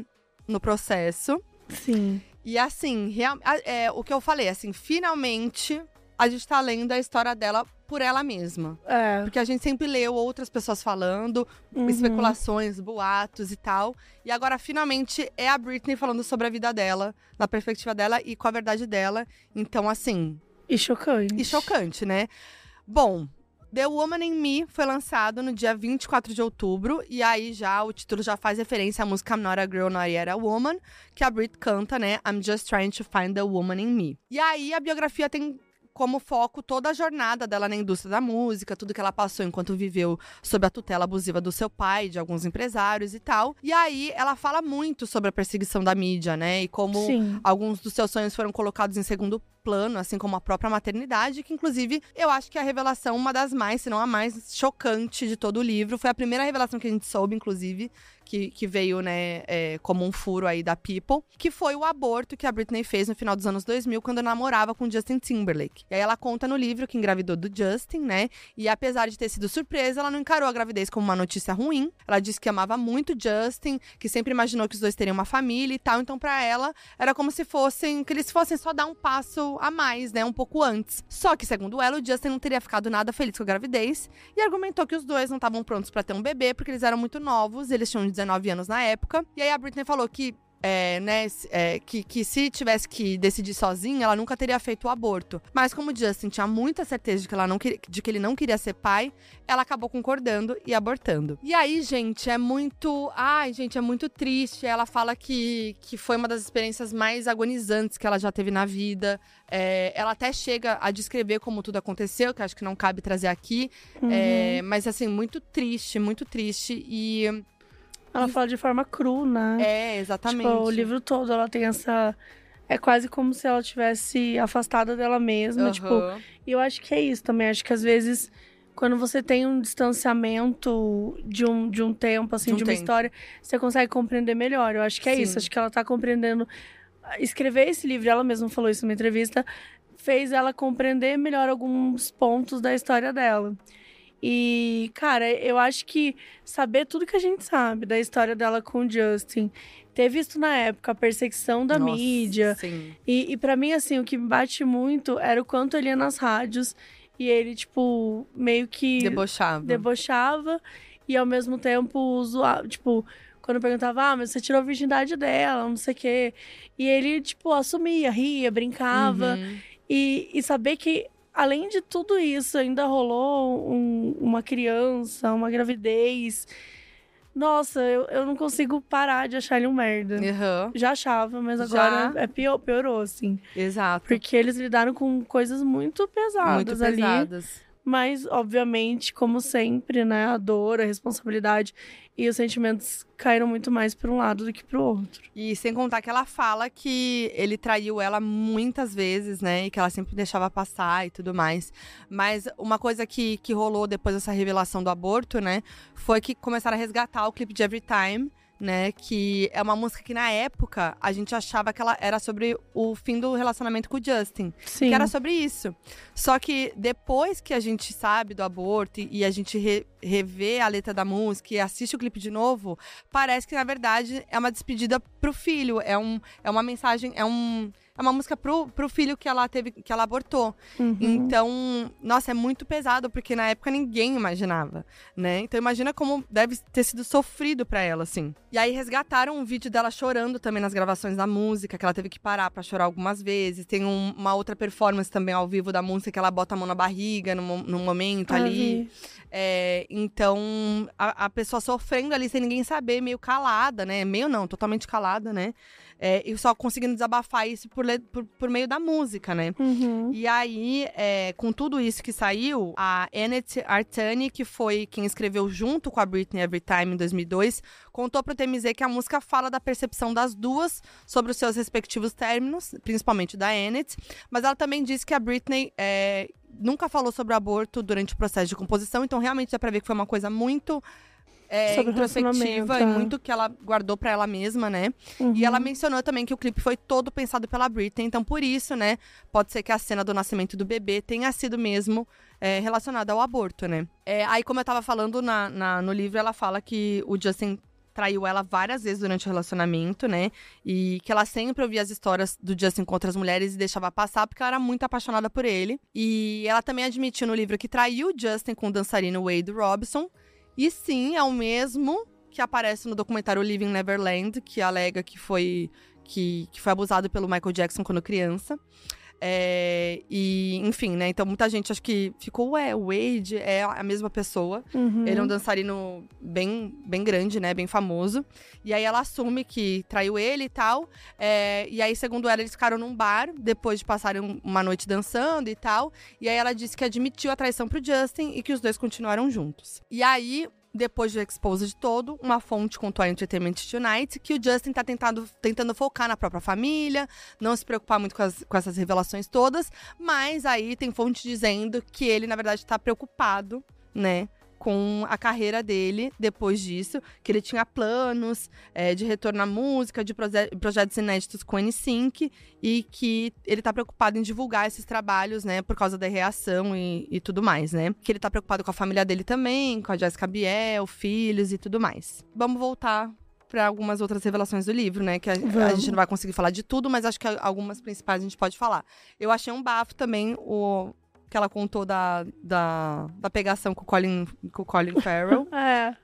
no processo. Sim. E assim, real, é, o que eu falei, assim, finalmente a gente tá lendo a história dela por ela mesma. É. Porque a gente sempre leu outras pessoas falando, Uhum. especulações, boatos e tal. E agora, finalmente, é a Britney falando sobre a vida dela, na perspectiva dela e com a verdade dela. Então, assim, E chocante. e chocante, né? Bom, The Woman in Me foi lançado no dia 24 de outubro. E aí, já, o título já faz referência à música I'm Not a Girl, Not Yet a Woman, que a Brit canta, né? I'm Just Trying to Find the Woman in Me. E aí, a biografia tem como foco toda a jornada dela na indústria da música, tudo que ela passou enquanto viveu sob a tutela abusiva do seu pai, de alguns empresários e tal. E aí ela fala muito sobre a perseguição da mídia, né? E como Sim. alguns dos seus sonhos foram colocados em segundo plano, assim como a própria maternidade, que inclusive eu acho que a revelação, uma das mais, se não a mais chocante de todo o livro, foi a primeira revelação que a gente soube, inclusive, que, que veio, né, é, como um furo aí da People, que foi o aborto que a Britney fez no final dos anos 2000, quando namorava com Justin Timberlake. E aí ela conta no livro que engravidou do Justin, né, e apesar de ter sido surpresa, ela não encarou a gravidez como uma notícia ruim. Ela disse que amava muito Justin, que sempre imaginou que os dois teriam uma família e tal, então pra ela era como se fossem, que eles fossem só dar um passo a mais, né, um pouco antes. Só que, segundo ela, o Justin não teria ficado nada feliz com a gravidez e argumentou que os dois não estavam prontos pra ter um bebê porque eles eram muito novos, eles tinham 19 anos na época. E aí a Britney falou que é, né, é, que, que se tivesse que decidir sozinha, ela nunca teria feito o aborto. Mas como o Justin tinha muita certeza de que, ela não queria, de que ele não queria ser pai, ela acabou concordando e abortando. E aí, gente, é muito. Ai, gente, é muito triste. Ela fala que, que foi uma das experiências mais agonizantes que ela já teve na vida. É, ela até chega a descrever como tudo aconteceu, que acho que não cabe trazer aqui. É, mas, assim, muito triste, muito triste. E. Ela fala de forma cru, né? É, exatamente. Tipo, o livro todo ela tem essa. É quase como se ela tivesse afastada dela mesma. Tipo, Aham. e eu acho que é isso também. Acho que às vezes, quando você tem um distanciamento de um, de um tempo, assim, De um de, uma tempo. história, você consegue compreender melhor. Eu acho que é Sim. isso. Acho que ela tá compreendendo. Escrever esse livro, ela mesma falou isso numa entrevista, fez ela compreender melhor alguns pontos da história dela. E, cara, eu acho que saber tudo que a gente sabe da história dela com o Justin, ter visto na época a perseguição da Nossa, mídia, Sim. e, e para mim, assim, o que me bate muito era o quanto ele ia nas rádios e ele, tipo, meio que Debochava. debochava e ao mesmo tempo zoava. Tipo, quando eu perguntava, ah, mas você tirou a virgindade dela, não sei o quê. E ele, tipo, assumia, ria, brincava. Uhum. E, e saber que, além de tudo isso, ainda rolou um- uma criança, uma gravidez. Nossa, eu, eu não consigo parar de achar ele um merda. Aham. Já achava, mas Já? agora é pior, piorou, assim. Exato. Porque eles lidaram com coisas muito pesadas Muito ali. pesadas. Mas, obviamente, como sempre, né? A dor, a responsabilidade e os sentimentos caíram muito mais para um lado do que para o outro. E sem contar que ela fala que ele traiu ela muitas vezes, né? E que ela sempre deixava passar e tudo mais. Mas uma coisa que, que rolou depois dessa revelação do aborto, né? Foi que começaram a resgatar o clipe de Every Time. Né, que é uma música que na época a gente achava que ela era sobre o fim do relacionamento com o Justin. Sim. que era sobre isso. Só que depois que a gente sabe do aborto e e a gente re- revê a letra da música e assiste o clipe de novo, parece que na verdade é uma despedida pro filho, é, um, é uma mensagem, é um é uma música pro, pro filho que ela teve que ela abortou. Uhum. Então, nossa, é muito pesado porque na época ninguém imaginava, né? Então imagina como deve ter sido sofrido pra ela assim. E aí resgataram um vídeo dela chorando também nas gravações da música, que ela teve que parar pra chorar algumas vezes. Tem um- uma outra performance também ao vivo da música que ela bota a mão na barriga num, mo- num momento Ah, ali. É, então, a, a pessoa sofrendo ali sem ninguém saber, meio calada, né? Meio não, totalmente calada, né? É, e só conseguindo desabafar isso por, por, por meio da música, né? Uhum. E aí, é, com tudo isso que saiu, a Annette Artani, que foi quem escreveu junto com a Britney Everytime em 2002, contou pro TMZ que a música fala da percepção das duas sobre os seus respectivos términos, principalmente da Annette, mas ela também disse que a Britney é, nunca falou sobre o aborto durante o processo de composição, então realmente dá pra ver que foi uma coisa muito é, introspectiva e é. muito que ela guardou pra ela mesma, né? Uhum. E ela mencionou também que o clipe foi todo pensado pela Britney, então por isso, né, pode ser que a cena do nascimento do bebê tenha sido mesmo é, relacionada ao aborto, né? É, aí, como eu tava falando na, na- no livro, ela fala que o Justin traiu ela várias vezes durante o relacionamento, né? E que ela sempre ouvia as histórias do Justin com outras mulheres e deixava passar porque ela era muito apaixonada por ele. E ela também admitiu no livro que traiu o Justin com o dançarino Wade Robson. E sim, é o mesmo que aparece no documentário Living Neverland, que alega que foi, que, que foi abusado pelo Michael Jackson quando criança. É, e, enfim, né? Então muita gente acho que ficou, ué, o Wade é a mesma pessoa. Uhum. Ele é um dançarino bem, bem grande, né? Bem famoso. E aí ela assume que traiu ele e tal. É, e aí, segundo ela, eles ficaram num bar depois de passarem um- uma noite dançando e tal. E aí ela disse que admitiu a traição pro Justin e que os dois continuaram juntos. E aí. Depois do exposed todo, uma fonte contou à Entertainment Tonight que o Justin tá tentando, tentando focar na própria família, não se preocupar muito com, as- com essas revelações todas, mas aí tem fonte dizendo que ele, na verdade, tá preocupado, né? Com a carreira dele depois disso, que ele tinha planos é, de retorno à música, de proje- projetos inéditos com N5 e que ele tá preocupado em divulgar esses trabalhos, né, por causa da reação e, e tudo mais, né? Que ele tá preocupado com a família dele também, com a Jessica Biel, filhos e tudo mais. Vamos voltar para algumas outras revelações do livro, né? Que a, a gente não vai conseguir falar de tudo, mas acho que algumas principais a gente pode falar. Eu achei um bafo também o que ela contou da, da, da pegação com o Colin, com o Colin Farrell. É.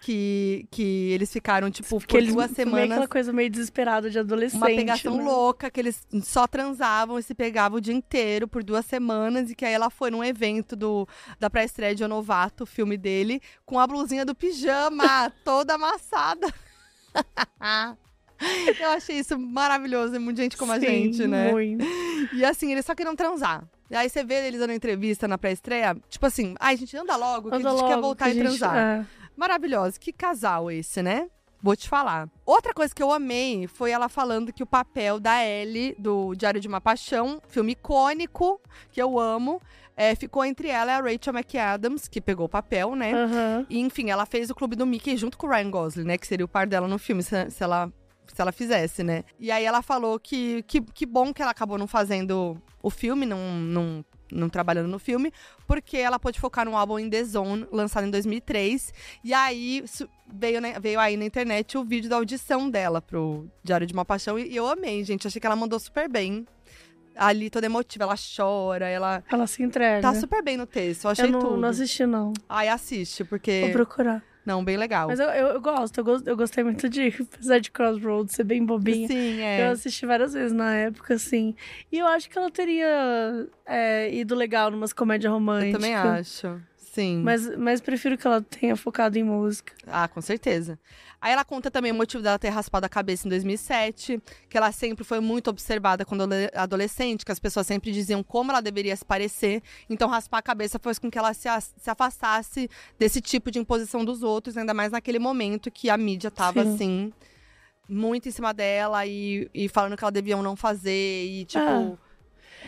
que, que eles ficaram, tipo, Porque por eles duas meio semanas. aquela coisa meio desesperada de adolescente. Uma pegação né? louca, que eles só transavam e se pegavam o dia inteiro por duas semanas. E que aí ela foi num evento do, da pré-estreia de O Novato, o filme dele, com a blusinha do pijama toda amassada. Eu achei isso maravilhoso, é muita gente como a Sim, gente, né? Muito. E assim, eles só queriam transar. E aí você vê eles dando entrevista na pré-estreia, tipo assim, ai, gente, anda logo, que Anda a gente quer logo, voltar que e gente- transar. é. Maravilhoso. Que casal esse, né? Vou te falar. Outra coisa que eu amei foi ela falando que o papel da Ellie, do Diário de uma Paixão, filme icônico, que eu amo, é, ficou entre ela e a Rachel McAdams, que pegou o papel, né? Aham. E, enfim, ela fez o Clube do Mickey junto com o Ryan Gosling, né? Que seria o par dela no filme, se, se ela, se ela fizesse, né? E aí ela falou que, que, que bom que ela acabou não fazendo o filme, não, não, não trabalhando no filme, porque ela pôde focar no álbum In The Zone, lançado em 2003. E aí veio, né, veio aí na internet o vídeo da audição dela pro Diário de uma Paixão. E, e eu amei, gente. Achei que ela mandou super bem. Ali, toda emotiva, ela chora, ela Ela se entrega. tá super bem no texto. Eu achei eu não, tudo. não assisti, não. Ai, assiste, porque. Vou procurar. Não, bem legal. Mas eu, eu, eu gosto, eu, eu gostei muito de, apesar de Crossroads ser bem bobinha. Sim, Eu é. assisti várias vezes na época, assim. E eu acho que ela teria é, ido legal numas comédias Eu românticas. também acho. Sim. Mas, mas prefiro que ela tenha focado em música. Ah, com certeza. Aí ela conta também o motivo dela ter raspado a cabeça em 2007, que ela sempre foi muito observada quando adolescente, que as pessoas sempre diziam como ela deveria se parecer. Então, raspar a cabeça fez com que ela se, se afastasse desse tipo de imposição dos outros, ainda mais naquele momento que a mídia tava, Sim. assim, muito em cima dela e, e falando que ela devia não fazer e, tipo, Ah.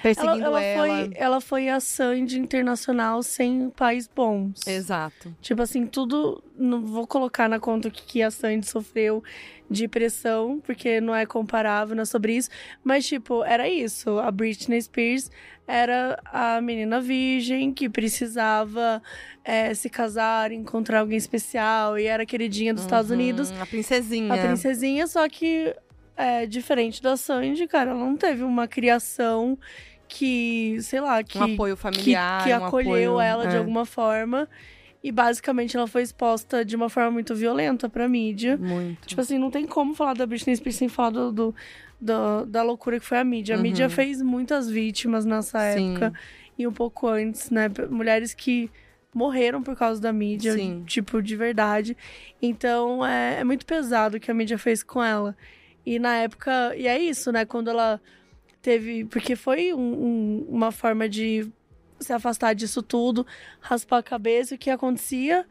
Perseguindo ela, ela. ela, Foi, ela foi a Sandy internacional sem pais bons. Exato. Tipo assim, tudo. Não vou colocar na conta o que, que a Sandy sofreu de pressão, porque não é comparável, não é sobre isso. Mas, tipo, era isso. A Britney Spears era a menina virgem que precisava é, se casar, encontrar alguém especial e era queridinha dos Estados Uhum, Unidos. A princesinha. A princesinha, só que é, diferente da Sandy, cara, ela não teve uma criação que, sei lá, que, um apoio que, familiar. que um acolheu apoio- ela de é. alguma forma. E basicamente ela foi exposta de uma forma muito violenta pra mídia. Muito. Tipo assim, não tem como falar da Britney Spears sem falar do, do- do- da loucura que foi a mídia. A Uhum. mídia fez muitas vítimas nessa Sim. época e um pouco antes, né? Mulheres que morreram por causa da mídia, Sim. tipo, de verdade. Então é, é muito pesado o que a mídia fez com ela. E na época, e é isso, né? Quando ela teve. Porque foi um- um- uma forma de se afastar disso tudo, raspar a cabeça, o que acontecia.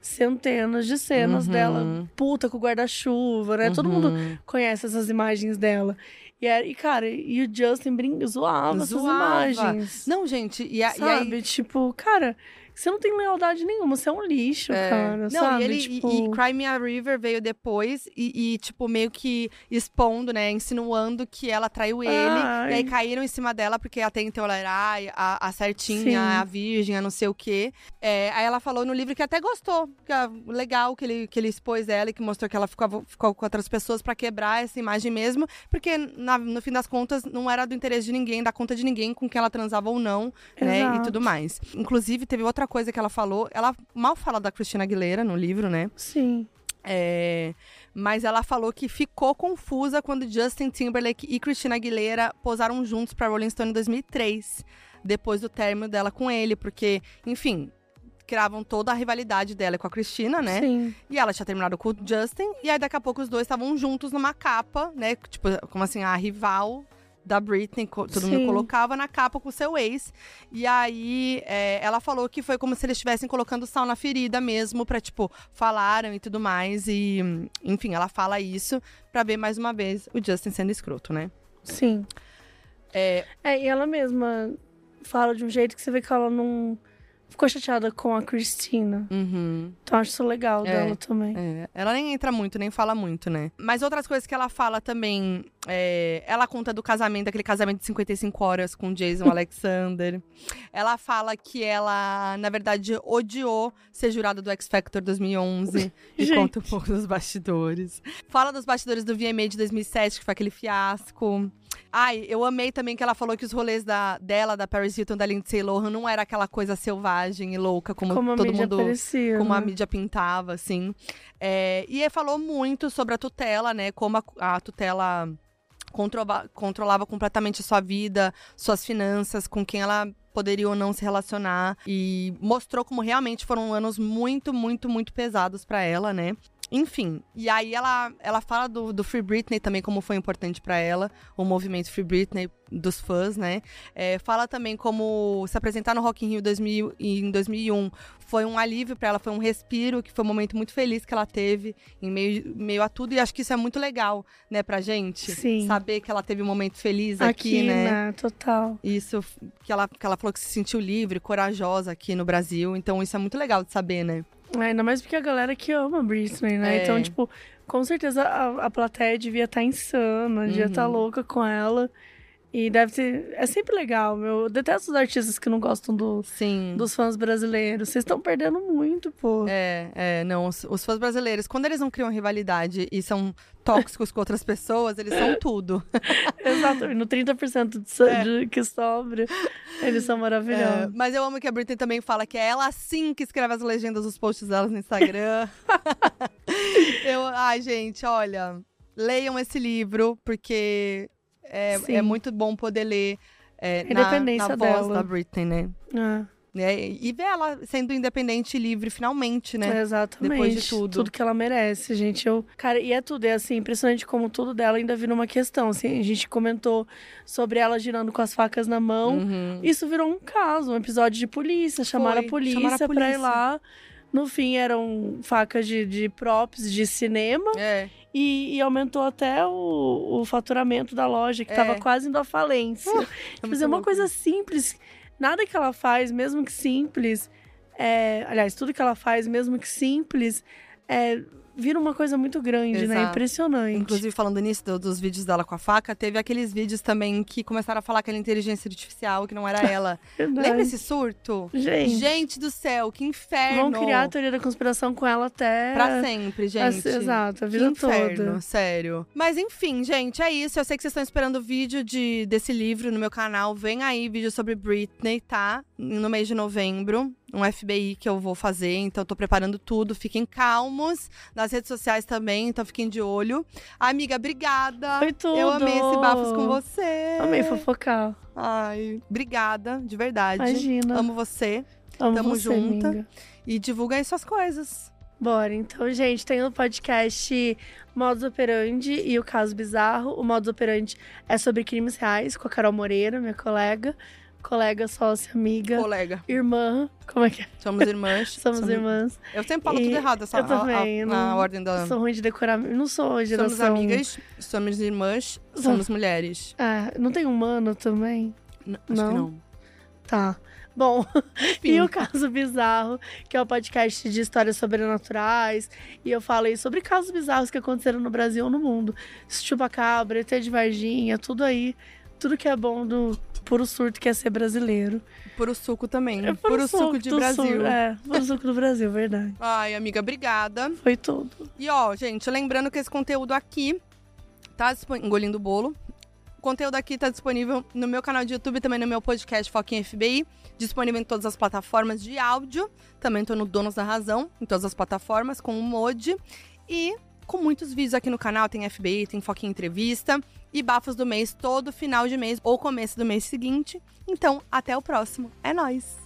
Centenas de cenas Uhum. dela, puta com guarda-chuva, né? Todo mundo Uhum. conhece essas imagens dela. E, era- e cara, e o Justin brin zoava, Zoava. essas imagens. Não, gente, e, a- e sabe? aí. Tipo, cara, você não tem lealdade nenhuma, você é um lixo, É. cara. Não, sabe? e ele tipo, e, e Cry Me a River veio depois e, e, tipo, meio que expondo, né? Insinuando que ela traiu ele. Ai. E aí caíram em cima dela, porque até então ela era a, a certinha, Sim. a virgem, a não sei o quê. É, aí ela falou no livro que até gostou. Que é legal que ele, que ele expôs ela e que mostrou que ela ficava, ficou com outras pessoas pra quebrar essa imagem mesmo. Porque, na- no fim das contas, não era do interesse de ninguém, da conta de ninguém com quem ela transava ou não, né? E tudo mais. Inclusive, teve outra coisa que ela falou. Ela mal fala da Christina Aguilera no livro, né? Sim. É, mas ela falou que ficou confusa quando Justin Timberlake e Christina Aguilera posaram juntos para Rolling Stone em 2003, depois do término dela com ele, porque, enfim, criavam toda a rivalidade dela com a Christina, né? Sim. E ela tinha terminado com o Justin, e aí daqui a pouco os dois estavam juntos numa capa, né? Tipo, como assim, a rival da Britney, todo mundo Sim. colocava na capa com o seu ex. E aí é, ela falou que foi como se eles estivessem colocando sal na ferida mesmo, pra, tipo, falaram e tudo mais. E, enfim, ela fala isso pra ver mais uma vez o Justin sendo escroto, né? Sim. É, É, e ela mesma fala de um jeito que você vê que ela não ficou chateada com a Cristina. uhum. Então acho isso legal É, dela também. É, ela nem entra muito, nem fala muito, né? Mas outras coisas que ela fala também. é, ela conta do casamento, aquele casamento de 55 horas com Jason Alexander. Ela fala que ela, na verdade, odiou ser jurada do X Factor 2011. e conta um pouco dos bastidores. Fala dos bastidores do VMA de 2007, que foi aquele fiasco. Ai, eu amei também que ela falou que os rolês da, dela, da Paris Hilton, da Lindsay Lohan, não era aquela coisa selvagem e louca como, Como a todo mundo parecia, como a né? mídia pintava, assim. É, e falou muito sobre a tutela, né? Como a, a tutela controla- controlava completamente a sua vida, suas finanças, com quem ela poderia ou não se relacionar. E mostrou como realmente foram anos muito, muito, muito pesados pra ela, né? Enfim, e aí ela, ela fala do, do Free Britney também, como foi importante pra ela, o movimento Free Britney dos fãs, né? É, fala também como se apresentar no Rock in Rio 2000, e em 2001 foi um alívio pra ela, foi um respiro, que foi um momento muito feliz que ela teve em meio, meio a tudo. E acho que isso é muito legal, né, pra gente. Sim. Saber que ela teve um momento feliz aqui, Aqui, né? né? Total. Isso, que ela, que ela falou que se sentiu livre, corajosa aqui no Brasil. Então isso é muito legal de saber, né? É, Ainda mais porque a galera que ama Britney, né? É. Então, tipo, com certeza a, a plateia devia estar insana, devia Uhum. estar louca com ela. E deve ser. É sempre legal, meu. Eu detesto os artistas que não gostam do, Sim. dos fãs brasileiros. Vocês estão perdendo muito, pô. É, é, não, os, os fãs brasileiros, quando eles não criam rivalidade e são tóxicos com outras pessoas, eles são tudo. Exatamente. No 30% de, so- É. de que sobra, eles são É, maravilhosos. mas eu amo que a Britney também fala que é ela sim que escreve as legendas dos posts delas no Instagram. eu, ai, gente, olha, leiam esse livro, porque é, é muito bom poder ler é, A na, na voz da Britney, né? É. Né? E ver ela sendo independente e livre finalmente, né? Exatamente. Depois de tudo. Tudo que ela merece, gente. Eu, cara, e é tudo, é assim, impressionante como tudo dela ainda vira uma questão. Assim, a gente comentou sobre ela girando com as facas na mão. Uhum. Isso virou um caso, um episódio de polícia. Chamaram a Foi, polícia, chamaram a pra ir polícia. lá. No fim, eram facas de, de props de cinema. É. E, e aumentou até o, o faturamento da loja, que É. tava quase indo à falência. É Tipo, é uma coisa simples. Nada que ela faz, mesmo que simples. é, aliás, tudo que ela faz, mesmo que simples, é, vira uma coisa muito grande, né? Exato. Impressionante. Inclusive, falando nisso, do- dos vídeos dela com a faca, teve aqueles vídeos também que começaram a falar que era inteligência artificial, que não era ela. Lembra esse surto? Gente, Gente do céu, que inferno! vão criar a teoria da conspiração com ela até. Pra sempre, gente. Exato, a Que vida inferno, toda. sério. Mas enfim, gente, é isso. Eu sei que vocês estão esperando o vídeo de, desse livro no meu canal. Vem aí vídeo sobre Britney, tá? No mês de novembro. Um FBI que eu vou fazer, então eu tô preparando tudo. Fiquem calmos nas redes sociais também, então fiquem de olho. Amiga, obrigada. Foi tudo. Eu amei esse bafos com você. Amei fofocar. Ai, obrigada, de verdade. Imagina. Amo você. Amo tamo você, junta. amiga. E divulga aí suas coisas. Bora, então, gente, tem o podcast Modus Operandi e o Caso Bizarro. O Modus Operandi é sobre crimes reais, com a Carol Moreira, minha colega. Colega, sócia, amiga, Colega, irmã. Como é que é? somos irmãs. Somos irmãs. Eu sempre falo E tudo errado, essa, eu também, a, a, não- na ordem da. Sou ruim de decorar. Não sou geração. Somos amigas, somos irmãs, somos mulheres. É, não tem humano também? N- acho Não? que não. Tá. Bom, Enfim. e o Caso Bizarro, que é o podcast de histórias sobrenaturais. E eu falei sobre casos bizarros que aconteceram no Brasil ou no mundo. Chupacabra, ET de Varginha, tudo aí. Tudo que é bom do puro surto que é ser brasileiro. Puro suco também. É puro, suco de do Brasil. Sul, é, puro suco do Brasil, verdade. Ai, amiga, obrigada. Foi tudo. E ó, gente, lembrando que esse conteúdo aqui tá. Engolindo o bolo. O conteúdo aqui tá disponível no meu canal de YouTube, também no meu podcast Foquinha FBI. Disponível em todas as plataformas de áudio. Também tô no Donos da Razão, em todas as plataformas, com o Modi. E com muitos vídeos aqui no canal. Tem FBI, tem Foquinha Entrevista. E bafos do mês todo final de mês ou começo do mês seguinte. Então, até o próximo. É nóis!